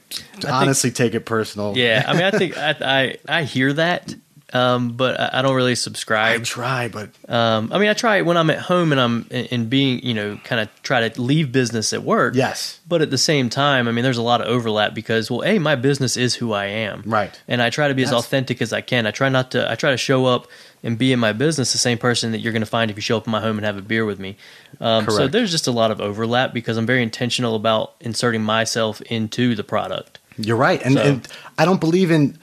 honestly take it personal. Yeah, I mean, I think I I, I hear that, um, but I, I don't really subscribe. I try, but Um, I mean, I try when I'm at home and I'm and being, you know, kind of try to leave business at work. yes, But at the same time, I mean, there's a lot of overlap because, well, a my business is who I am, Right. And I try to be as authentic as I can. I try not to. I try to show up and be in my business the same person that you're going to find if you show up in my home and have a beer with me. Um, so there's just a lot of overlap because I'm very intentional about inserting myself into the product. you're right, and, So- and I don't believe in.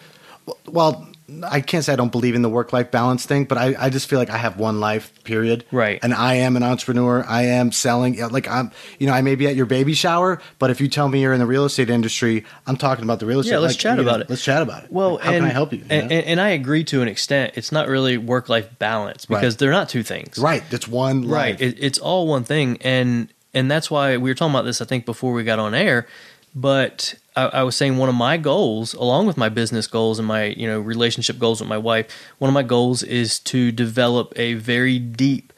Well, I can't say I don't believe in the work life balance thing, but I, I just feel like I have one life, period. Right. And I am an entrepreneur. I am selling. Like I'm, you know, I may be at your baby shower, but if you tell me you're in the real estate industry, I'm talking about the real estate. Yeah, let's like, chat you know, about it. Let's chat about it. Well, Like, how and, can I help you? you And, and, and I agree to an extent. It's not really work life balance Right. because they're not two things. right. That's one. right it, it's all one thing and and that's why we were talking about this i think before we got on air but I, I was saying one of my goals along with my business goals and my you know relationship goals with my wife one of my goals is to develop a very deep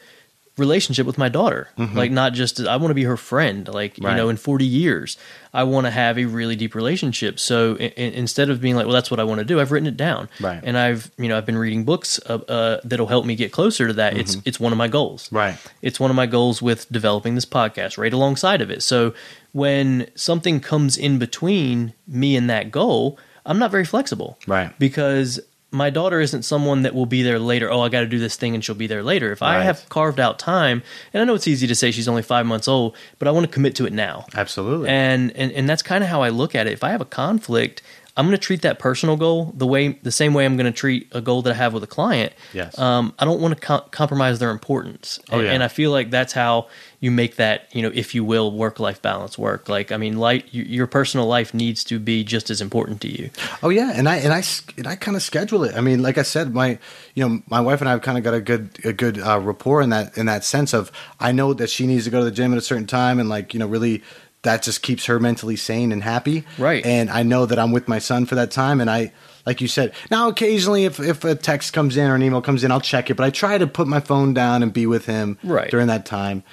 relationship with my daughter like not just i want to be her friend like you Mm-hmm. Know in 40 years i want to have a really deep relationship so i instead of being like well that's what i want to do i've written it down Right. and i've you know i've been reading books uh, uh, that'll help me get closer to that it's it's one of my goals Mm-hmm. Right. it's one of my goals with developing this podcast right alongside of it. So when something comes in between me and that goal, I'm not very flexible. Right. Because my daughter isn't someone that will be there later. Oh, I got to do this thing and she'll be there later. If I have carved out time, and I know it's easy to say she's only five months old, but I want to commit to it now. Absolutely. And and and that's kind of how I look at it. If I have a conflict, I'm going to treat that personal goal the way the same way I'm going to treat a goal that I have with a client. Yes. Um, I don't want to com- compromise their importance. Oh, and, yeah. and I feel like that's how you make that, you know, if you will, work life balance work. Like, I mean, like y- your personal life needs to be just as important to you. Oh yeah, and I and I s- and I kind of schedule it. I mean, like I said, my you know my wife and I have kind of got a good a good uh, rapport in that in that sense of I know that she needs to go to the gym at a certain time, and like you know really that just keeps her mentally sane and happy. Right. And I know that I'm with my son for that time, and I. Like you said, now occasionally if, if a text comes in or an email comes in, I'll check it. But I try to put my phone down and be with him Right. during that time.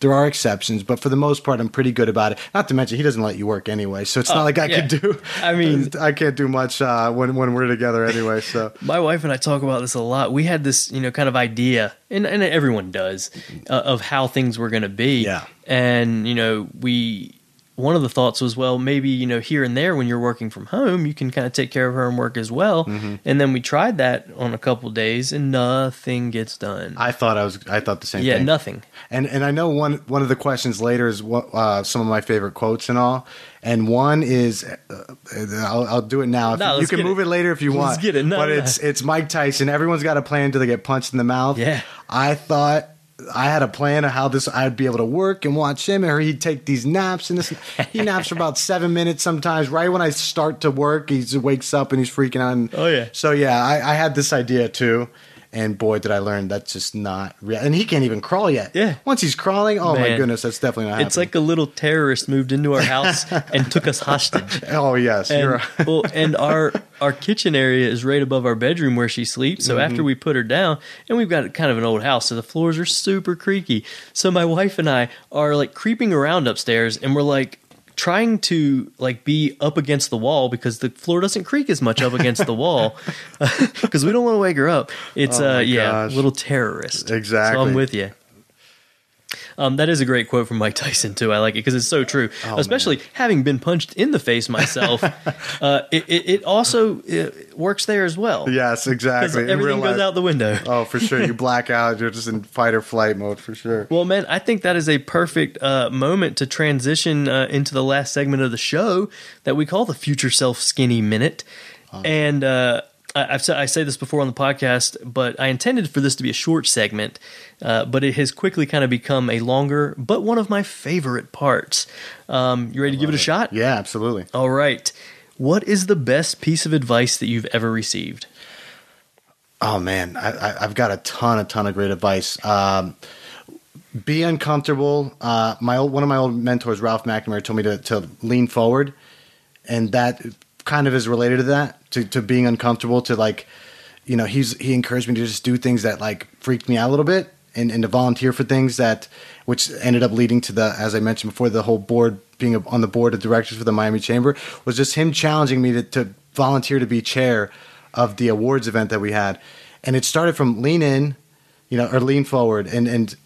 There are exceptions, but for the most part, I'm pretty good about it. Not to mention, he doesn't let you work anyway, so it's Oh, not like I yeah. can do. I mean- I can't do much uh, when when we're together anyway. So My wife and I talk about this a lot. We had this, you know, kind of idea, and, and everyone does, uh, of how things were going to be. Yeah. And, you know, we, one of the thoughts was, well, maybe, you know, here and there when you're working from home, you can kind of take care of her and work as well. Mm-hmm. And then we tried that on a couple days and nothing gets done. I thought I was. I thought the same thing. yeah, thing. nothing. And and I know one one of the questions later is what uh, some of my favorite quotes and all. And one is, uh, I'll, I'll do it now. If No, you can move it. it. later if you Let's want. get it. No, but no. it's it's Mike Tyson. Everyone's got a plan until they get punched in the mouth. Yeah. I thought. I had a plan of how this I'd be able to work and watch him, or he'd take these naps. And this, he naps for about seven minutes sometimes. Right when I start to work, he wakes up and he's freaking out. And, Oh, yeah. So yeah, I, I had this idea too, And boy, did I learn that's just not real. And he can't even crawl yet. Yeah. Once he's crawling, oh my goodness, that's definitely not It's like a little terrorist moved into our house and took us hostage. oh yes, And, you're right. well, and our our kitchen area is right above our bedroom where she sleeps. So Mm-hmm. after we put her down, and we've got kind of an old house, so the floors are super creaky. So my wife and I are like creeping around upstairs, and we're like trying to like be up against the wall because the floor doesn't creak as much up against the wall because we don't want to wake her up. It's Oh uh yeah, gosh. little terrorist. Exactly. So I'm with you. Um, that is a great quote from Mike Tyson too. I like it because it's so true. Oh, Especially having been punched in the face myself, uh, it, it, it also uh works there as well. Yes, exactly. Everything goes life- out the window. Oh, for sure. You black out. You're just in fight or flight mode for sure. Well, man, I think that is a perfect uh, moment to transition uh, into the last segment of the show that we call the Future Self Skinny Minute. And uh, I've said I say this before on the podcast, but I intended for this to be a short segment, uh, but it has quickly kind of become a longer, but one of my favorite parts. Um, you ready to give it a shot? Yeah, absolutely. All right. What is the best piece of advice that you've ever received? Oh man, I, I, I've got a ton, a ton of great advice. Um, be uncomfortable. Uh, my old, one of my old mentors, Ralph McNamara, told me to, to lean forward, and that kind of is related to that, to, to being uncomfortable. To like, you know, he's he encouraged me to just do things that like freaked me out a little bit, and, and to volunteer for things that, which ended up leading to the, as I mentioned before, the whole board being on the board of directors for the Miami Chamber was just him challenging me to, to volunteer to be chair of the awards event that we had, and it started from lean in, you know, or lean forward, and and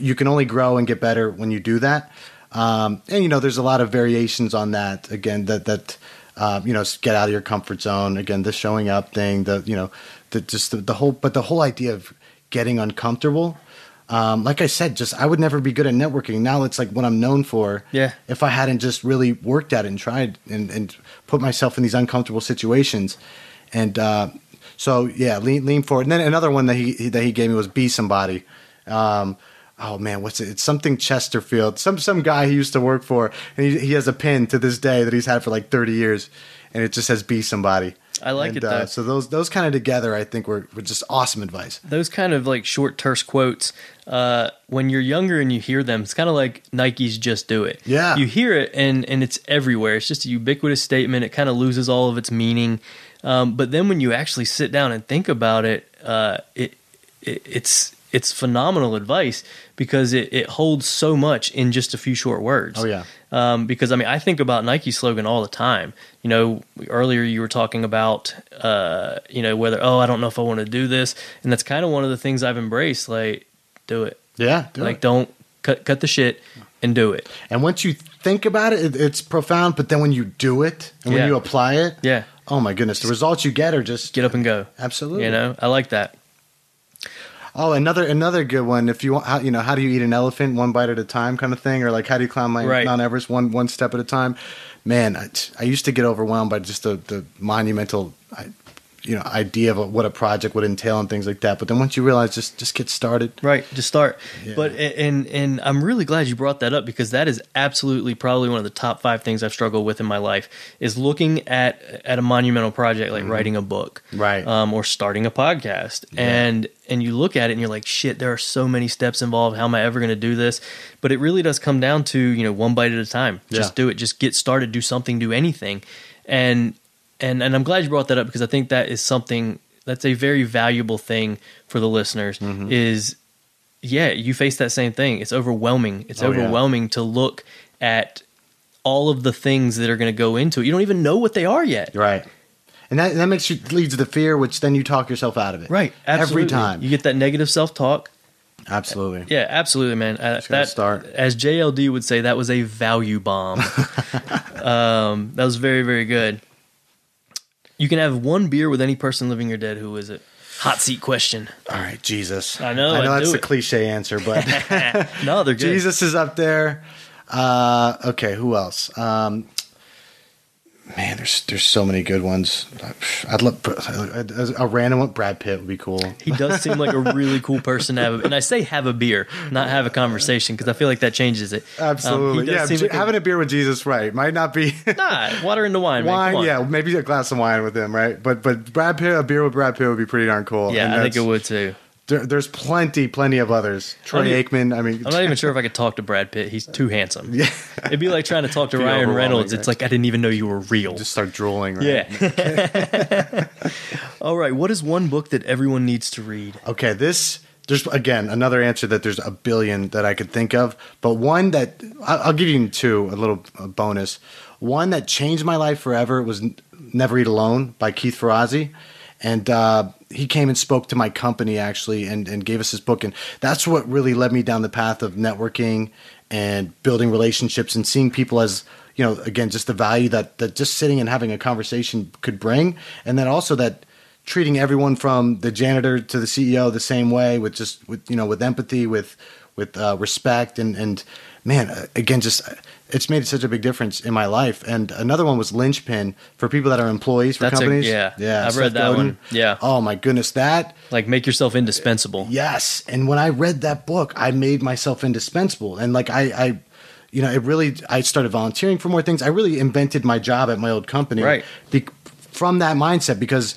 you can only grow and get better when you do that. Um, and you know, there's a lot of variations on that. Again, that that uh, you know, get out of your comfort zone. Again, the showing up thing. The you know, the just the, the whole, but the whole idea of getting uncomfortable. Um, like I said, just I would never be good at networking. Now it's like what I'm known for. Yeah. If I hadn't just really worked at it and tried and, and put myself in these uncomfortable situations, and uh, so yeah, lean lean forward. And then another one that he that he gave me was be somebody. Um, oh man, what's it? It's something Chesterfield. Some some guy he used to work for, and he, he has a pin to this day that he's had for like 30 years, and it just says be somebody. I like And, it, uh, so those those kind of together, I think, were, were just awesome advice. those kind of like short terse quotes uh, when you're younger and you hear them it's kind of like nike's just do it Yeah. you hear it and and it's everywhere it's just a ubiquitous statement it kind of loses all of its meaning um, but then when you actually sit down and think about it uh, it, it it's it's phenomenal advice because it, it holds so much in just a few short words Oh, yeah. um, because I mean I think about Nike's slogan all the time. You know, earlier you were talking about uh, you know whether oh I don't know if I want to do this, and that's kind of one of the things I've embraced. Like, do it. Yeah, do like, it. don't cut cut the shit and do it. And once you think about it, it, it's profound. But then when you do it and when you apply it, Yeah, oh my goodness, the results you get are just get up and go. absolutely. You know, I like that. Oh, another another good one. If you want, how, you know, how do you eat an elephant one bite at a time, kind of thing, or like how do you climb Mount Right. Mount Everest one one step at a time? Man, I, I used to get overwhelmed by just the the monumental, I- you know, idea of what a project would entail and things like that. But then once you realize, just just get started. Right, just start. Yeah. But and and I'm really glad you brought that up because that is absolutely probably one of the top five things I've struggled with in my life is looking at at a monumental project like writing a book, Mm-hmm. Right. um, or starting a podcast, and and you look at it and you're like, shit, there are so many steps involved. How am I ever going to do this? But it really does come down to you know one bite at a time. Just Yeah. do it. Just get started. Do something. Do anything. And and and I'm glad you brought that up because I think that is something that's a very valuable thing for the listeners Mm-hmm. is yeah, you face that same thing. It's overwhelming. It's Oh, yeah. overwhelming to look at all of the things that are going to go into it. You don't even know what they are yet. Right. And that that makes you leads to the fear, which then you talk yourself out of it. Right. Absolutely. Every time. You get that negative self talk. Absolutely. Yeah, absolutely, man. Uh, that, start. As JLD would say, that was a value bomb. um, that was very, very good. You can have one beer with any person living or dead. Who is it? Hot seat question. All right, Jesus. I know, I know I that's the it. cliche answer, but No, they're good. Jesus is up there. Uh, okay, who else? Um, man, there's there's so many good ones. I'd love a, a random one. Brad Pitt would be cool. He does seem like a really cool person to have, a, and I say have a beer, not have a conversation, because I feel like that changes it. Um, Absolutely, he yeah. like having a, beer with Jesus, right? Might not be Nah, water into wine. wine. Yeah, maybe a glass of wine with him, right? But but Brad Pitt, a beer with Brad Pitt would be pretty darn cool. Yeah, And I think it would too. There, there's plenty, plenty of others. Troy I mean- Aikman. I mean, I'm not even sure if I could talk to Brad Pitt. He's too handsome. Yeah. It'd be like trying to talk to Ryan Reynolds. It's like I didn't even know you were real. just start drooling. Right? yeah. All right. What is one book that everyone needs to read? Okay, this there's again another answer that there's a billion that I could think of, but one that I'll, give you two, a little bonus. One that changed my life forever was Never Eat Alone by Keith Ferrazzi, and uh, he came and spoke to my company actually and, and gave us his book, and that's what really led me down the path of networking and building relationships and seeing people as you know again just the value that that just sitting and having a conversation could bring, and then also that treating everyone from the janitor to the CEO the same way with just with you know with empathy with with uh, respect and and man uh, again just uh, it's made such a big difference in my life and another one was linchpin for people that are employees for That's a- companies yeah. yeah I've read that one. Yeah. oh my goodness that Like make yourself indispensable. Yes, and when I read that book, I made myself indispensable, and like I, I, you know, it really. I started volunteering for more things. I really invented my job at my old company, Right. Be, from that mindset because.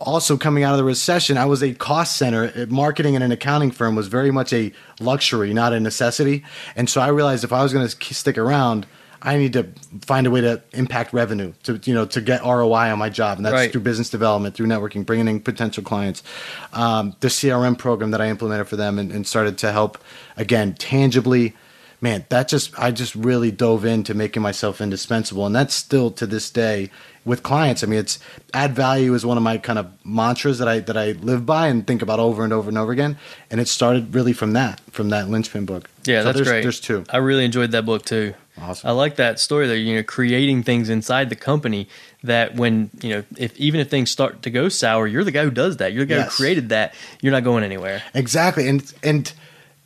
Also, coming out of the recession, I was a cost center. Uh, Marketing in an accounting firm was very much a luxury, not a necessity. And so I realized if I was going to stick around, I need to find a way to impact revenue to you know to get ROI on my job, and that's Right. through business development, through networking, bringing in potential clients. Um, the CRM program that I implemented for them and, and started to help again tangibly. Man, that just I just really dove into making myself indispensable, and that's still to this day with clients. I mean, it's add value is one of my kind of mantras that I that I live by and think about over and over and over again. And it started really from that from that linchpin book. Yeah, So that's there's, great. There's two. I really enjoyed that book too. Awesome. I like that story there. You know, creating things inside the company that when you know, if even if things start to go sour, you're the guy who does that. You're the guy Yes. who created that. You're not going anywhere. Exactly, and and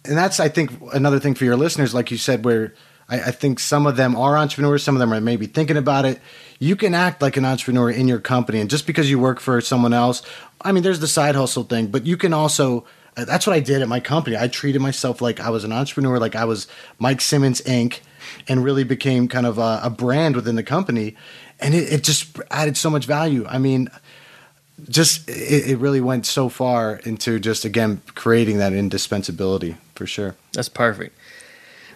and that's I think another thing for your listeners, like you said, where I, I think some of them are entrepreneurs, some of them are maybe thinking about it. You can act like an entrepreneur in your company, and just because you work for someone else, I mean, there's the side hustle thing, but you can also. uh, That's what I did at my company. I treated myself like I was an entrepreneur, like I was Mike Simmons Inc., and really became kind of a, a brand within the company, and it, it just added so much value. I mean, just it, it really went so far into just again creating that indispensability for sure. That's perfect.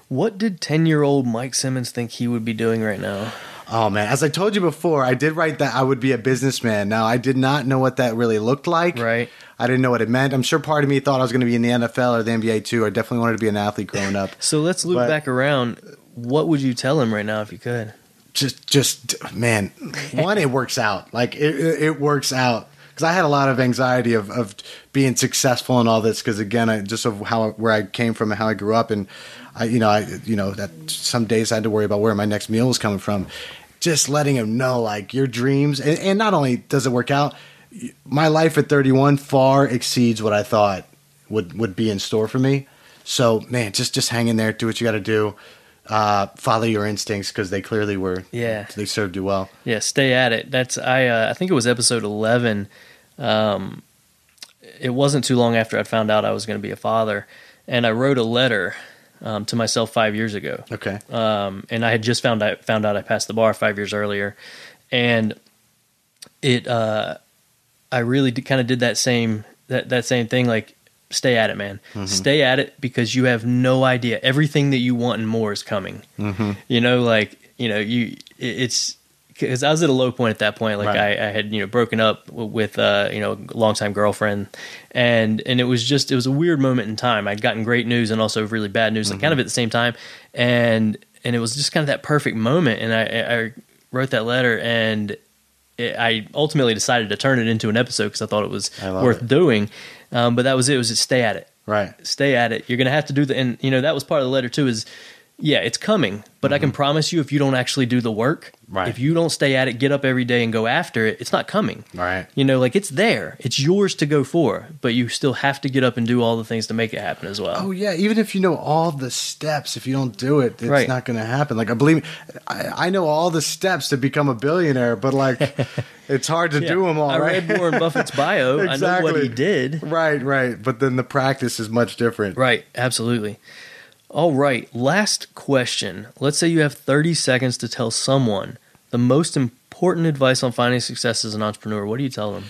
What did ten year old Mike Simmons think he would be doing right now? Oh man, as I told you before, I did write that I would be a businessman. Now I did not know what that really looked like. Right. I didn't know what it meant. I'm sure part of me thought I was going to be in the NFL or the NBA too. I definitely wanted to be an athlete growing up. So let's loop But- back around. What would you tell him right now if you could? just just man one it works out like it, it works out because i had a lot of anxiety of, of being successful and all this because again i just of how where i came from and how i grew up and i you know i you know that some days i had to worry about where my next meal was coming from just letting him know like your dreams and, and not only does it work out my life at 31 far exceeds what i thought would would be in store for me so man just just hang in there do what you got to do uh, follow your instincts because they clearly were Yeah. they served you well. Yeah, stay at it. That's I. Uh, I think it was episode eleven. Um, it wasn't too long after I found out I was going to be a father, and I wrote a letter um, to myself five years ago. Okay. um, and I had just found out found out I passed the bar five years earlier, and it uh, I really kind of did that same that that same thing like stay at it, man, stay at it because you have no idea everything that you want and more is coming. Mm-hmm. You know, like you know you it- it's. Because I was at a low point at that point, like Right. I, I had you know broken up with uh, you know a longtime girlfriend, and and it was just it was a weird moment in time. I'd gotten great news and also really bad news, like kind of at the same time, and and it was just kind of that perfect moment. And I, I wrote that letter, and it, I ultimately decided to turn it into an episode because I thought it was worth it. doing. Um, but that was it. it was just stay at it Right. stay at it. You're going to have to do the, and you know, that was part of the letter too, is yeah, it's coming, but I can mm-hmm. promise you if you don't actually do the work, Right. if you don't stay at it, get up every day and go after it, it's not coming. Right. You know, like it's there. It's yours to go for, but you still have to get up and do all the things to make it happen as well. Oh yeah, even if you know all the steps, if you don't do it, it's Right. not going to happen. Like I believe, I, I know all the steps to become a billionaire, but like it's hard to Yeah. do them all. I right? read Warren Buffett's bio. I know what he Exactly. did. Right, right. But then the practice is much different. Right, absolutely. All right, last question. Let's say you have 30 seconds to tell someone the most important advice on finding success as an entrepreneur. What do you tell them?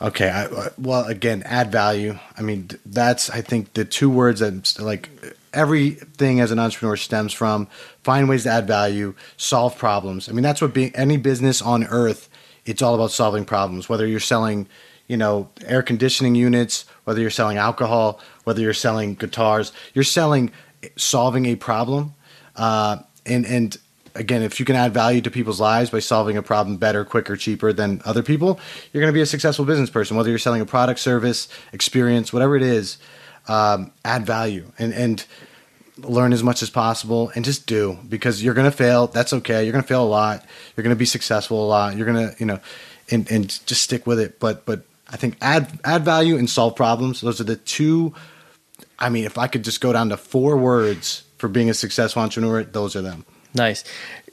Okay. I, well, again, add value. I mean, that's I think the two words that like everything as an entrepreneur stems from. Find ways to add value, solve problems. I mean, that's what being any business on earth. It's all about solving problems. Whether you're selling, you know, air conditioning units, whether you're selling alcohol, whether you're selling guitars, you're selling solving a problem. Uh, and and again, if you can add value to people's lives by solving a problem better, quicker, cheaper than other people, you're going to be a successful business person. Whether you're selling a product, service, experience, whatever it is, um, add value and and learn as much as possible and just do because you're going to fail. That's okay. You're going to fail a lot. You're going to be successful a lot. You're going to you know, and and just stick with it. But but I think add add value and solve problems. Those are the two. I mean, if I could just go down to four words for being a successful entrepreneur, those are them. Nice.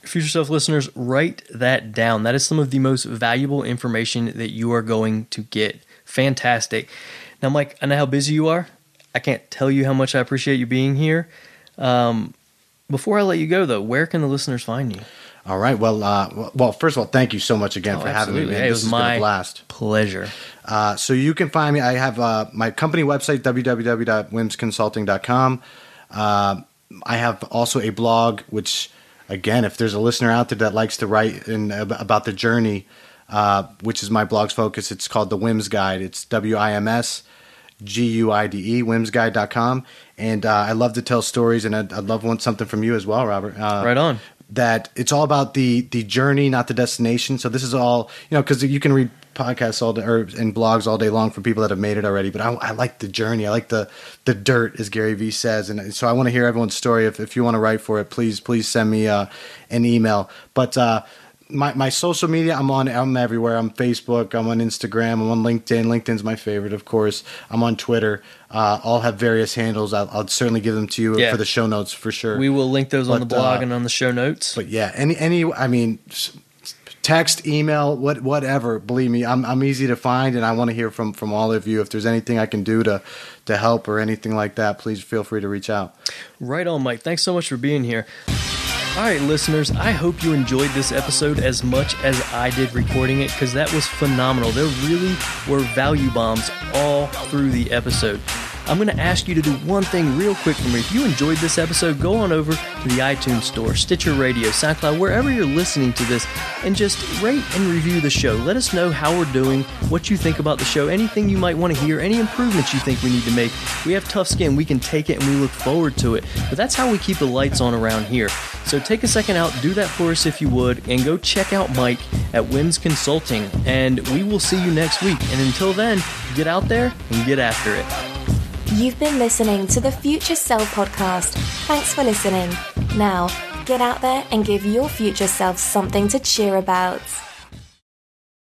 Future Self listeners, write that down. That is some of the most valuable information that you are going to get. Fantastic. Now, Mike, I know how busy you are. I can't tell you how much I appreciate you being here. Um, before I let you go, though, where can the listeners find you? All right. Well, uh, well- first of all, thank you so much again Oh, for having me. Man. It this was has been my a blast. pleasure. Uh, so you can find me. I have uh, my company website www.wimsconsulting.com. Uh, I have also a blog, which again, if there's a listener out there that likes to write in about the journey, uh, which is my blog's focus, it's called the Wims Guide. It's W I M S G U I D E wimsguide.com. And uh, I love to tell stories, and I'd, I'd love want something from you as well, Robert. Uh, Right on. That it's all about the the journey, not the destination. So this is all you know because you can read podcasts all day or and blogs all day long from people that have made it already. But I, I like the journey. I like the the dirt, as Gary Vee says, and so I want to hear everyone's story. If if you want to write for it, please please send me uh, an email. But uh, my my social media, I'm on. I'm everywhere. I'm Facebook. I'm on Instagram. I'm on LinkedIn. LinkedIn's my favorite, of course. I'm on Twitter. Uh, all have various handles. I'll, I'll certainly give them to you Yeah. for the show notes for sure. We will link those on the blog uh, and on the show notes. But yeah, any any I mean, text, email, what whatever. Believe me, I'm I'm easy to find, and I want to hear from from all of you. If there's anything I can do to to help or anything like that, please feel free to reach out. Right on, Mike. Thanks so much for being here. All right, listeners, I hope you enjoyed this episode as much as I did recording it because that was phenomenal. There really were value bombs all through the episode. I'm going to ask you to do one thing real quick for me. If you enjoyed this episode, go on over to the iTunes Store, Stitcher Radio, SoundCloud, wherever you're listening to this, and just rate and review the show. Let us know how we're doing, what you think about the show, anything you might want to hear, any improvements you think we need to make. We have tough skin, we can take it, and we look forward to it. But that's how we keep the lights on around here. So take a second out, do that for us if you would, and go check out Mike at Wims Consulting. And we will see you next week. And until then, get out there and get after it. You've been listening to the Future Self podcast. Thanks for listening. Now, get out there and give your future self something to cheer about.